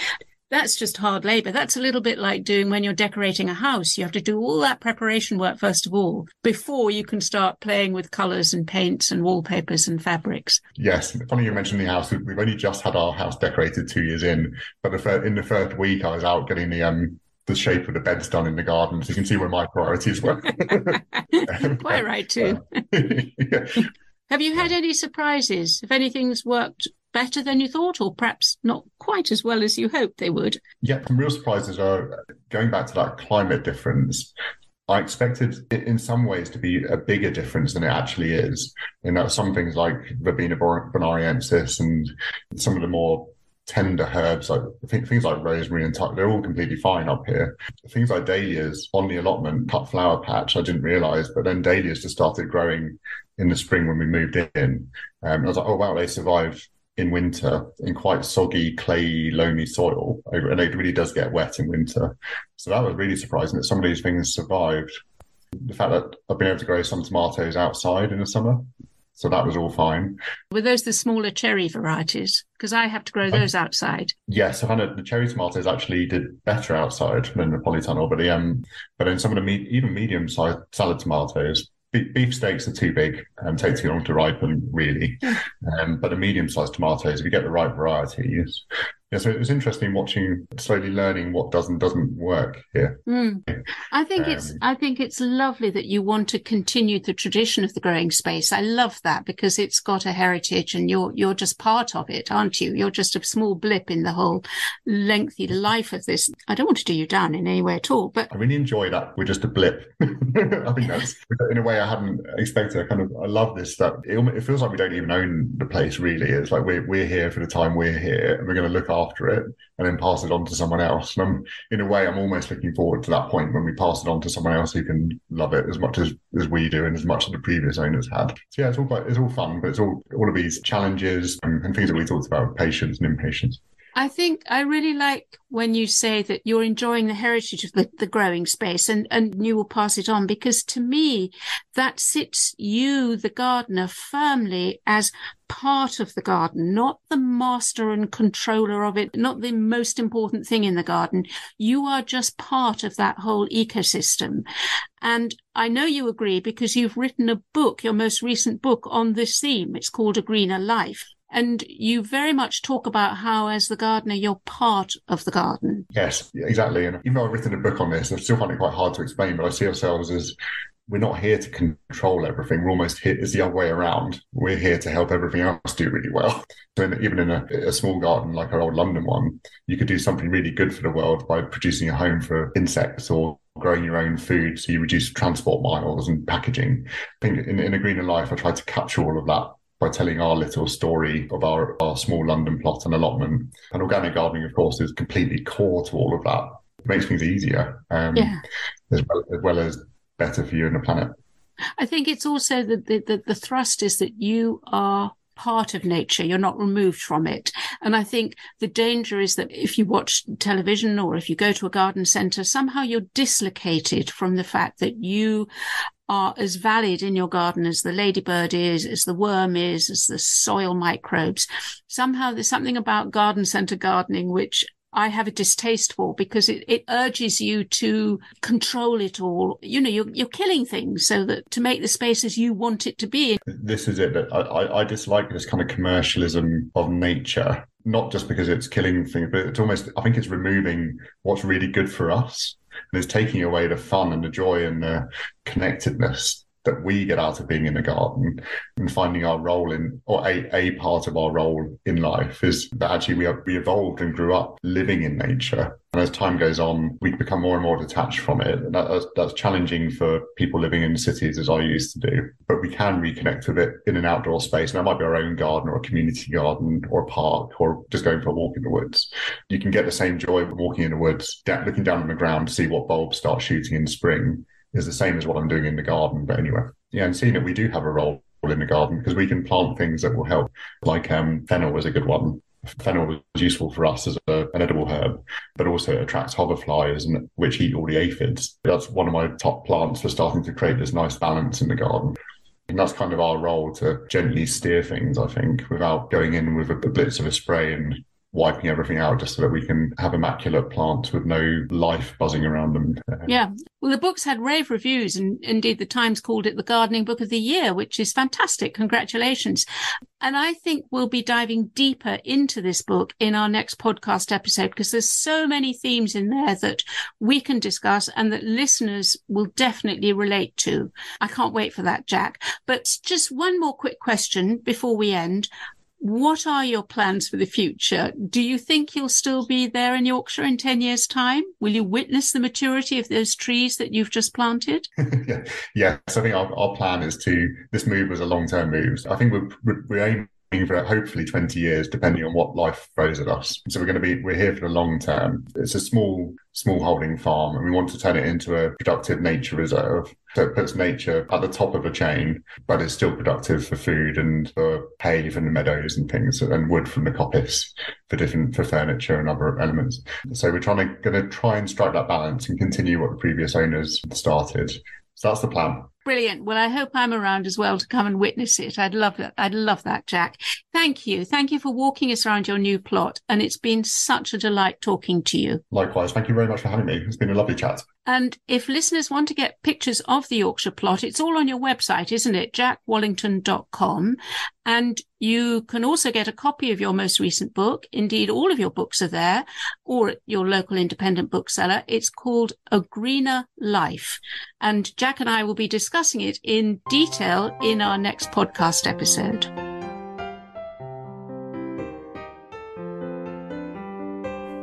that's just hard labor. That's a little bit like doing when you're decorating a house. You have to do all that preparation work first of all before you can start playing with colors and paints and wallpapers and fabrics. Yes. Funny you mentioned the house. We've only just had our house decorated two years in, but in the first week I was out getting the, um, the shape of the beds done in the garden. So you can see where my priorities were. Quite right too. yeah. Have you had any surprises? If anything's worked better than you thought, or perhaps not quite as well as you hoped they would? Yeah, some real surprises are going back to that climate difference. I expected it in some ways to be a bigger difference than it actually is. In that some things like Verbena bonariensis and some of the more tender herbs, like things like rosemary and thyme, they're all completely fine up here. Things like dahlias on the allotment, cut flower patch, I didn't realize, but then dahlias just started growing in the spring when we moved in. Um, I was like, oh wow, they survived in winter in quite soggy, clayey, loamy soil, and it really does get wet in winter. So that was really surprising that some of these things survived. The fact that I've been able to grow some tomatoes outside in the summer, so that was all fine. Were those the smaller cherry varieties? Because I have to grow those outside. Yes, I found that the cherry tomatoes actually did better outside than the polytunnel, but the um, but in some of the me- even medium sized salad tomatoes, beef steaks are too big and take too long to ripen, really. Um, but the medium-sized tomatoes, if you get the right varieties, Yeah, so it was interesting watching, slowly learning what does and doesn't work here. Mm. I think um, it's I think it's lovely that you want to continue the tradition of the growing space. I love that because it's got a heritage, and you're you're just part of it, aren't you? You're just a small blip in the whole lengthy life of this. I don't want to do you down in any way at all, but I really enjoy that. We're just a blip. I think that's in a way I hadn't expected. I kind of I love this that it, it feels like we don't even own the place really. It's like we're we're here for the time we're here, and we're going to look after it and then pass it on to someone else. And I'm, in a way, I'm almost looking forward to that point when we pass it on to someone else who can love it as much as, as we do and as much as the previous owners had. So yeah, it's all quite, it's all fun, but it's all all of these challenges and, and things that we talked about, patience and impatience. I think I really like when you say that you're enjoying the heritage of the, the growing space and, and you will pass it on because to me, that sits you, the gardener, firmly as part of the garden, not the master and controller of it, not the most important thing in the garden. You are just part of that whole ecosystem. And I know you agree because you've written a book, your most recent book on this theme. It's called A Greener Life. And you very much talk about how, as the gardener, you're part of the garden. Yes, exactly. And even though I've written a book on this, I still find it quite hard to explain, but I see ourselves as we're not here to control everything. We're almost here, it's the other way around. We're here to help everything else do really well. So in, even in a, a, small garden like our old London one, you could do something really good for the world by producing a home for insects or growing your own food. So you reduce transport miles and packaging. I think in, in a greener life, I tried to capture all of that by telling our little story of our, our small London plot and allotment. And organic gardening, of course, is completely core to all of that. It makes things easier, um, yeah. as, well, as well as better for you and the planet. I think it's also that the, the, the thrust is that you are part of nature. You're not removed from it. And I think the danger is that if you watch television or if you go to a garden center, somehow you're dislocated from the fact that you are as valid in your garden as the ladybird is, as the worm is, as the soil microbes. Somehow there's something about garden center gardening which I have a distaste for because it, it urges you to control it all. You know, you're, you're killing things so that to make the space as you want it to be. This is it. I, I, I dislike this kind of commercialism of nature, not just because it's killing things, but it's almost, I think it's removing what's really good for us and it's taking away the fun and the joy and the connectedness that we get out of being in the garden and finding our role in or a, a part of our role in life is that actually we, are, we evolved and grew up living in nature. And as time goes on we become more and more detached from it. And that, that's, that's challenging for people living in cities as i used to do but we can reconnect with it in an outdoor space. And that might be our own garden or a community garden or a park or just going for a walk in the woods. You can get the same joy walking in the woods looking down on the ground to see what bulbs start shooting in spring is the same as what I'm doing in the garden. But anyway, yeah, and seeing that we do have a role in the garden because we can plant things that will help, like um, fennel was a good one. Fennel was useful for us as a, an edible herb, but also it attracts hoverflies, and, which eat all the aphids. That's one of my top plants for starting to create this nice balance in the garden. And that's kind of our role to gently steer things, I think, without going in with a, a blitz of a spray and wiping everything out just so that we can have immaculate plants with no life buzzing around them. Yeah. Well, the book's had rave reviews, and indeed, the Times called it the Gardening Book of the Year, which is fantastic. Congratulations. And I think we'll be diving deeper into this book in our next podcast episode because there's so many themes in there that we can discuss and that listeners will definitely relate to. I can't wait for that, Jack. But just one more quick question before we end. What are your plans for the future? Do you think you'll still be there in Yorkshire in 10 years' time? Will you witness the maturity of those trees that you've just planted? Yes, I think our, our plan is to, this move was a long term move. I think we're, we're aiming for hopefully 20 years, depending on what life throws at us. So we're going to be, we're here for the long term. It's a small, small holding farm and we want to turn it into a productive nature reserve. So it puts nature at the top of the chain, but it's still productive for food and for hay from the meadows and things and wood from the coppice for different, for furniture and other elements. So we're trying to, going to try and strike that balance and continue what the previous owners started. So that's the plan. Brilliant. Well, I hope I'm around as well to come and witness it. I'd love that. I'd love that, Jack. Thank you. Thank you for walking us around your new plot. And it's been such a delight talking to you. Likewise. Thank you very much for having me. It's been a lovely chat. And if listeners want to get pictures of the Yorkshire plot, it's all on your website, isn't it? jackwallington.com. And you can also get a copy of your most recent book. Indeed, all of your books are there or at your local independent bookseller. It's called A Greener Life. And Jack and I will be discussing it in detail in our next podcast episode.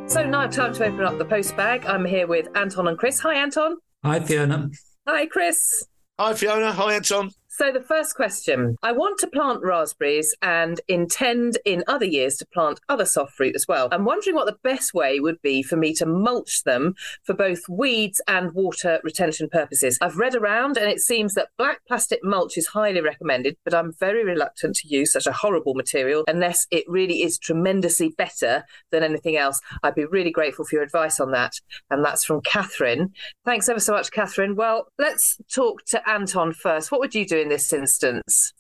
So now time to open up the post bag. I'm here with Anton and Chris. Hi, Anton. Hi, Fiona. Hi, Chris. Hi, Fiona. Hi, Anton. So, the first question I want to plant raspberries and intend in other years to plant other soft fruit as well. I'm wondering what the best way would be for me to mulch them for both weeds and water retention purposes. I've read around and it seems that black plastic mulch is highly recommended, but I'm very reluctant to use such a horrible material unless it really is tremendously better than anything else. I'd be really grateful for your advice on that. And that's from Catherine. Thanks ever so much, Catherine. Well, let's talk to Anton first. What would you do in this instance?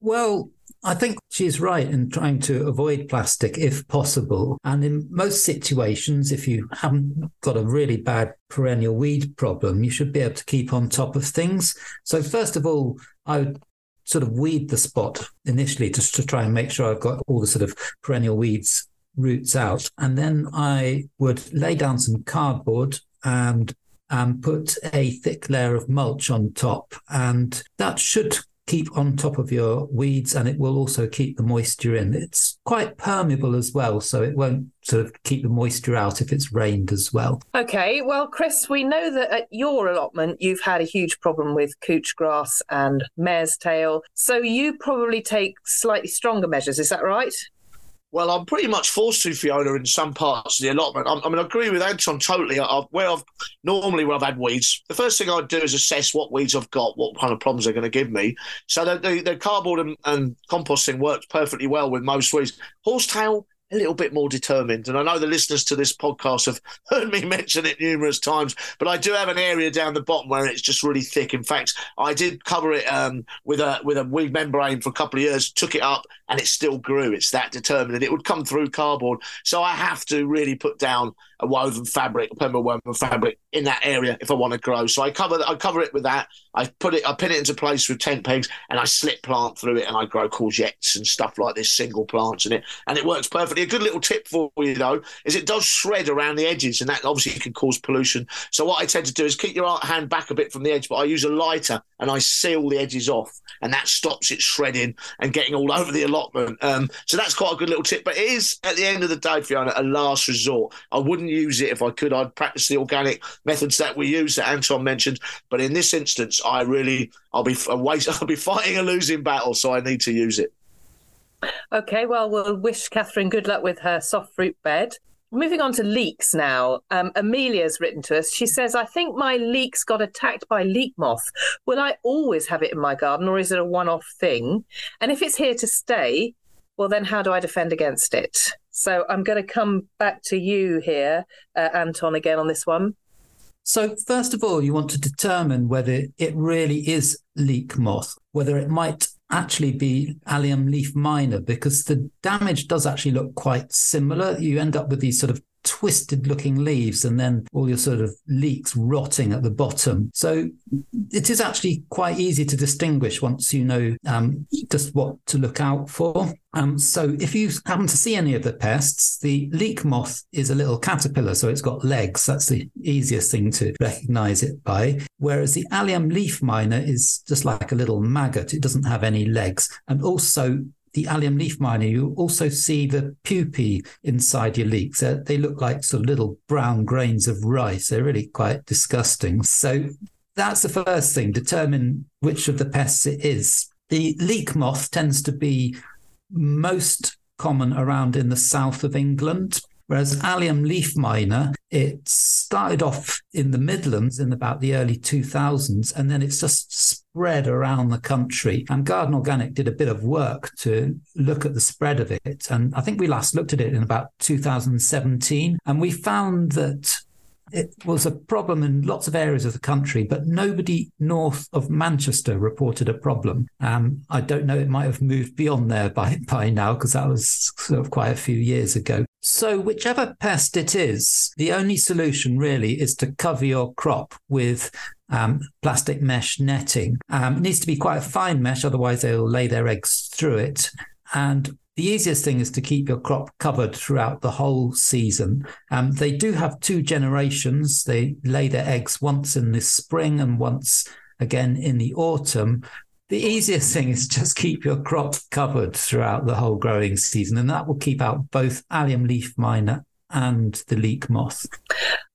Well, I think she's right in trying to avoid plastic if possible. And in most situations, if you haven't got a really bad perennial weed problem, you should be able to keep on top of things. So, first of all, I would sort of weed the spot initially just to try and make sure I've got all the sort of perennial weeds roots out. And then I would lay down some cardboard and and put a thick layer of mulch on top. And that should keep on top of your weeds and it will also keep the moisture in. It's quite permeable as well, so it won't sort of keep the moisture out if it's rained as well. Okay, well, Chris, we know that at your allotment you've had a huge problem with couch grass and mare's tail, so you probably take slightly stronger measures, is that right? Well, I'm pretty much forced to Fiona in some parts of the allotment. I, I mean, I agree with Anton totally. I, where I've normally where I've had weeds, the first thing I do is assess what weeds I've got, what kind of problems they're going to give me. So the, the, the cardboard and, and composting works perfectly well with most weeds. Horsetail, a little bit more determined. And I know the listeners to this podcast have heard me mention it numerous times, but I do have an area down the bottom where it's just really thick. In fact, I did cover it um, with a with a weed membrane for a couple of years, took it up, and it still grew. It's that determined, it would come through cardboard. So I have to really put down a woven fabric, perma woven fabric in that area if I want to grow. So I cover I cover it with that. I put it, I pin it into place with tent pegs, and I slip plant through it, and I grow courgettes and stuff like this, single plants in it, and it works perfectly. A good little tip for you though is it does shred around the edges, and that obviously can cause pollution. So what I tend to do is keep your hand back a bit from the edge, but I use a lighter and I seal the edges off, and that stops it shredding and getting all over the allotment. Um, so that's quite a good little tip. But it is at the end of the day, Fiona, a last resort. I wouldn't use it if I could. I'd practice the organic methods that we use that Anton mentioned. But in this instance, I really, I'll be waste, I'll be fighting a losing battle, so I need to use it. Okay, well, we'll wish Catherine good luck with her soft fruit bed. Moving on to leeks now. Um, Amelia's written to us. She says, I think my leeks got attacked by leek moth. Will I always have it in my garden or is it a one off thing? And if it's here to stay, well, then how do I defend against it? So I'm going to come back to you here, uh, Anton, again on this one. So, first of all, you want to determine whether it really is leek moth, whether it might actually be allium leaf miner, because the damage does actually look quite similar. You end up with these sort of twisted looking leaves and then all your sort of leeks rotting at the bottom. So it is actually quite easy to distinguish once you know um, just what to look out for. Um, so if you happen to see any of the pests, the leek moth is a little caterpillar, so it's got legs. That's the easiest thing to recognize it by. Whereas the allium leaf miner is just like a little maggot. It doesn't have any legs. And also the allium leaf miner, you also see the pupae inside your leeks. They're, they look like sort of little brown grains of rice. They're really quite disgusting. So that's the first thing. Determine which of the pests it is. The leek moth tends to be most common around in the south of England. Whereas allium leaf miner, it started off in the Midlands in about the early 2000s, and then it's just spread around the country. And Garden Organic did a bit of work to look at the spread of it. And I think we last looked at it in about 2017. And we found that it was a problem in lots of areas of the country, but nobody north of Manchester reported a problem. Um, I don't know; it might have moved beyond there by by now because that was sort of quite a few years ago. So, whichever pest it is, the only solution really is to cover your crop with um, plastic mesh netting. Um, it needs to be quite a fine mesh, otherwise they'll lay their eggs through it. And the easiest thing is to keep your crop covered throughout the whole season. Um, they do have two generations. They lay their eggs once in the spring and once again in the autumn. The easiest thing is just keep your crop covered throughout the whole growing season, and that will keep out both allium leaf miner and the leek moth.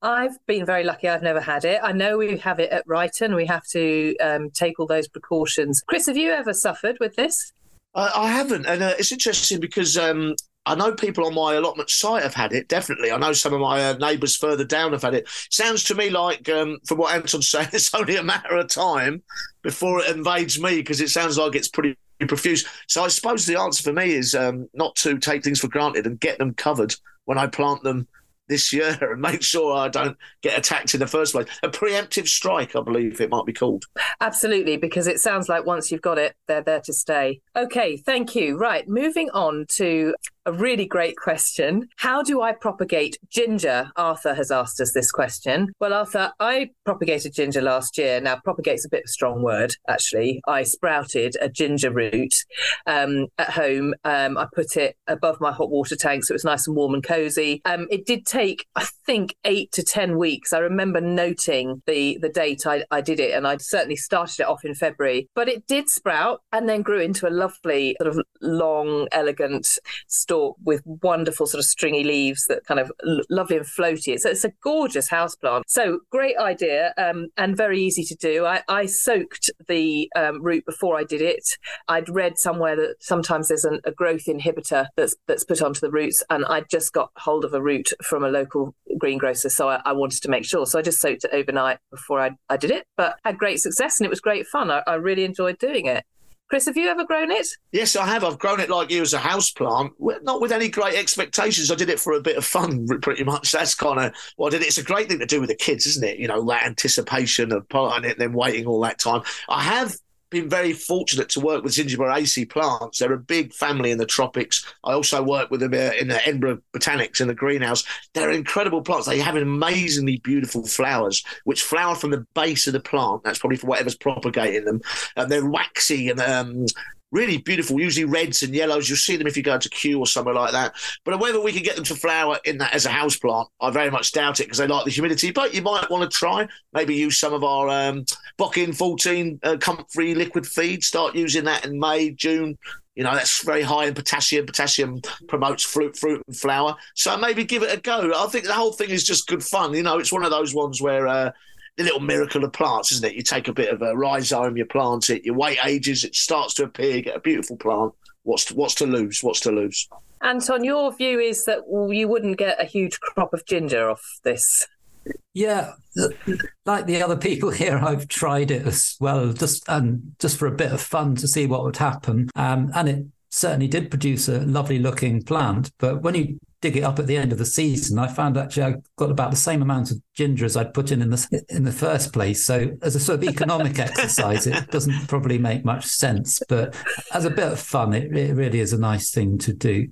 I've been very lucky. I've never had it. I know we have it at Ryton. We have to um, take all those precautions. Chris, have you ever suffered with this? I, I haven't, and uh, it's interesting because um, I know people on my allotment site have had it. Definitely, I know some of my uh, neighbours further down have had it. Sounds to me like, um, from what Anton's saying, it's only a matter of time before it invades me because it sounds like it's pretty profuse. So I suppose the answer for me is um, not to take things for granted and get them covered when I plant them this year and make sure I don't get attacked in the first place. A preemptive strike, I believe it might be called. Absolutely, because it sounds like once you've got it, they're there to stay. Okay, thank you. Right, moving on to a really great question. How do I propagate ginger? Arthur has asked us this question. Well, Arthur, I propagated ginger last year. Now, propagate's a bit of a strong word, actually. I sprouted a ginger root um, at home. Um, I put it above my hot water tank so it was nice and warm and cozy. Um, it did take, I think, eight to 10 weeks. I remember noting the, the date I, I did it, and I certainly started it off in February. But it did sprout and then grew into a lovely, sort of long, elegant stalk with wonderful sort of stringy leaves that kind of l- lovely and floaty. So it's a gorgeous house plant. So great idea um, and very easy to do. I, I soaked the um, root before I did it. I'd read somewhere that sometimes there's an, a growth inhibitor that's that's put onto the roots, and I just got hold of a root from a local greengrocer, so I, I wanted to make sure. So I just soaked it overnight before I, I did it, but had great success and it was great fun. I, I really enjoyed doing it. Chris, have you ever grown it? Yes, I have. I've grown it like you as a house plant, not with any great expectations. I did it for a bit of fun, pretty much. That's kind of what I did. It's a great thing to do with the kids, isn't it? You know, that anticipation of planting it and then waiting all that time. I have been very fortunate to work with Zingiber plants. They're a big family in the tropics. I also work with them uh, in the Edinburgh Botanics in the greenhouse. They're incredible plants. They have amazingly beautiful flowers, which flower from the base of the plant. That's probably for whatever's propagating them. And they're waxy and um, really beautiful, usually reds and yellows. You'll see them if you go to Kew or somewhere like that. But whether we can get them to flower in that as a house plant, I very much doubt it because they like the humidity. But you might want to try, maybe use some of our um, Bocking 14 uh, comfrey liquid feed. Start using that in May, June. You know, that's very high in potassium. Potassium promotes fruit, fruit and flower. So maybe give it a go. I think the whole thing is just good fun. You know, it's one of those ones where uh, the little miracle of plants, isn't it? You take a bit of a rhizome, you plant it, you wait ages, it starts to appear, you get a beautiful plant. What's to, what's to lose? What's to lose? Anton, your view is that you wouldn't get a huge crop of ginger off this. Yeah, like the other people here, I've tried it as well, just and just for a bit of fun to see what would happen. Um, and it certainly did produce a lovely looking plant. But when you dig it up at the end of the season, I found actually I got about the same amount of ginger as I'd put in in the in the first place. So as a sort of economic exercise, it doesn't probably make much sense, but as a bit of fun, it, it really is a nice thing to do.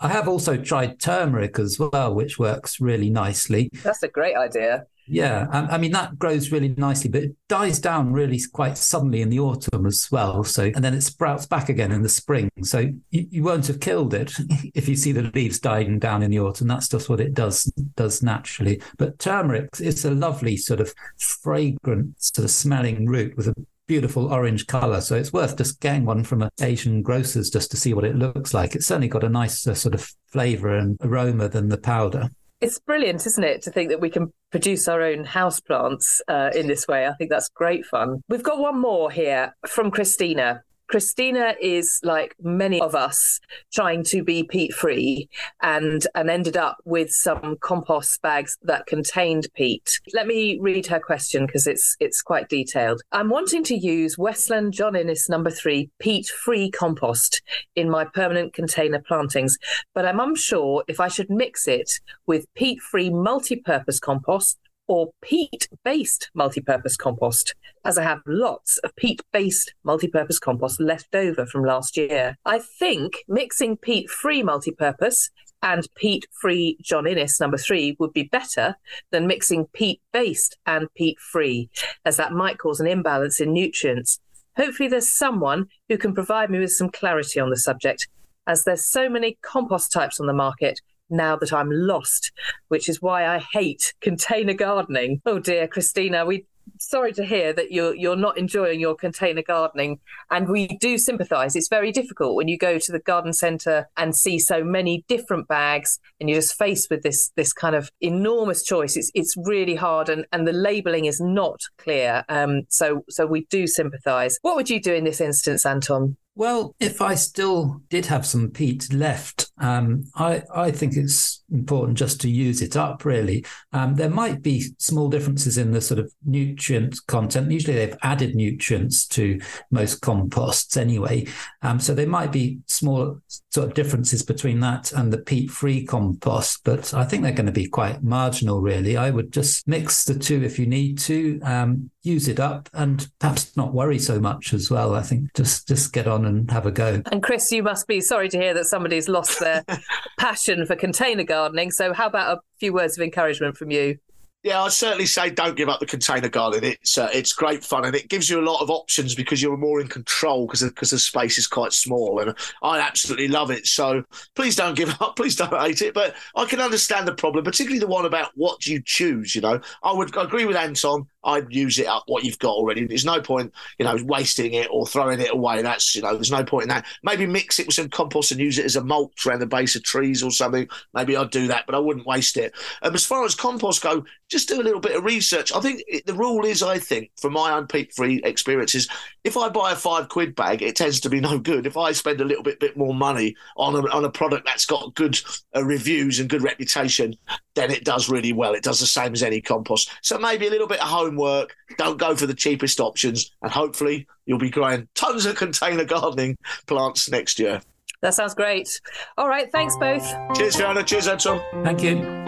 I have also tried turmeric as well, which works really nicely. That's a great idea. Yeah, I mean that grows really nicely, but it dies down really quite suddenly in the autumn as well. So, and then it sprouts back again in the spring. So you, you won't have killed it if you see the leaves dying down in the autumn. That's just what it does does naturally. But turmeric, it's a lovely sort of fragrant, sort of smelling root with a beautiful orange color. So it's worth just getting one from an Asian grocers just to see what it looks like. It's certainly got a nicer sort of flavor and aroma than the powder. It's brilliant, isn't it, to think that we can produce our own house plants uh, in this way? I think that's great fun. We've got one more here from Christina. Christina is like many of us trying to be peat free and and ended up with some compost bags that contained peat. Let me read her question because it's it's quite detailed. I'm wanting to use Westland John Innes number 3 peat free compost in my permanent container plantings, but I'm unsure if I should mix it with peat free multi-purpose compost or peat based multi-purpose compost, as I have lots of peat based multi-purpose compost left over from last year. I think mixing peat free multi-purpose and peat free John Innes number three would be better than mixing peat based and peat free, as that might cause an imbalance in nutrients. Hopefully, there's someone who can provide me with some clarity on the subject, as there's so many compost types on the market now that I'm lost, which is why I hate container gardening. Oh dear, Christina, we sorry to hear that you're you're not enjoying your container gardening. And we do sympathize. It's very difficult when you go to the garden center and see so many different bags and you're just faced with this this kind of enormous choice. It's it's really hard and and the labeling is not clear. Um so so we do sympathize. What would you do in this instance anton? Well, if I still did have some peat left, um, I, I think it's important just to use it up, really. Um, there might be small differences in the sort of nutrient content. Usually they've added nutrients to most composts anyway. Um, so there might be small sort of differences between that and the peat free compost, but I think they're going to be quite marginal, really. I would just mix the two if you need to, um, use it up and perhaps not worry so much as well. I think just, just get on and have a go. And Chris, you must be sorry to hear that somebody's lost their passion for container gardening. So, how about a few words of encouragement from you? Yeah, I'd certainly say don't give up the container garden. It's uh, it's great fun and it gives you a lot of options because you're more in control because because the space is quite small and I absolutely love it. So please don't give up. Please don't hate it. But I can understand the problem, particularly the one about what you choose. You know, I would agree with Anton. I'd use it up what you've got already. There's no point, you know, wasting it or throwing it away. That's, you know, there's no point in that. Maybe mix it with some compost and use it as a mulch around the base of trees or something. Maybe I'd do that, but I wouldn't waste it. Um, as far as compost go, just do a little bit of research. I think it, the rule is, I think, from my own peat free experiences, if I buy a five quid bag, it tends to be no good. If I spend a little bit, bit more money on a, on a product that's got good uh, reviews and good reputation, then it does really well. It does the same as any compost. So maybe a little bit of homework. Don't go for the cheapest options, and hopefully you'll be growing tons of container gardening plants next year. That sounds great. All right, thanks both. Cheers, Fiona. Cheers, Anton. Thank you.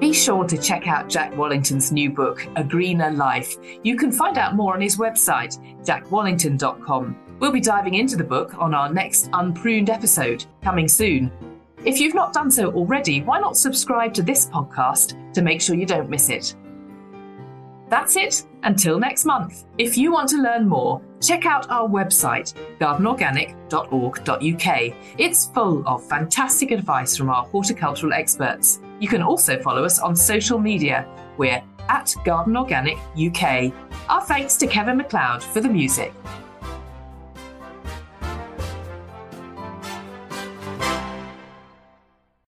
Be sure to check out Jack Wallington's new book, A Greener Life. You can find out more on his website, jackwallington.com. We'll be diving into the book on our next Unpruned episode, coming soon. If you've not done so already, why not subscribe to this podcast to make sure you don't miss it? That's it. Until next month. If you want to learn more, check out our website, gardenorganic.org.uk. It's full of fantastic advice from our horticultural experts. You can also follow us on social media. We're at Garden Organic UK. Our thanks to Kevin MacLeod for the music.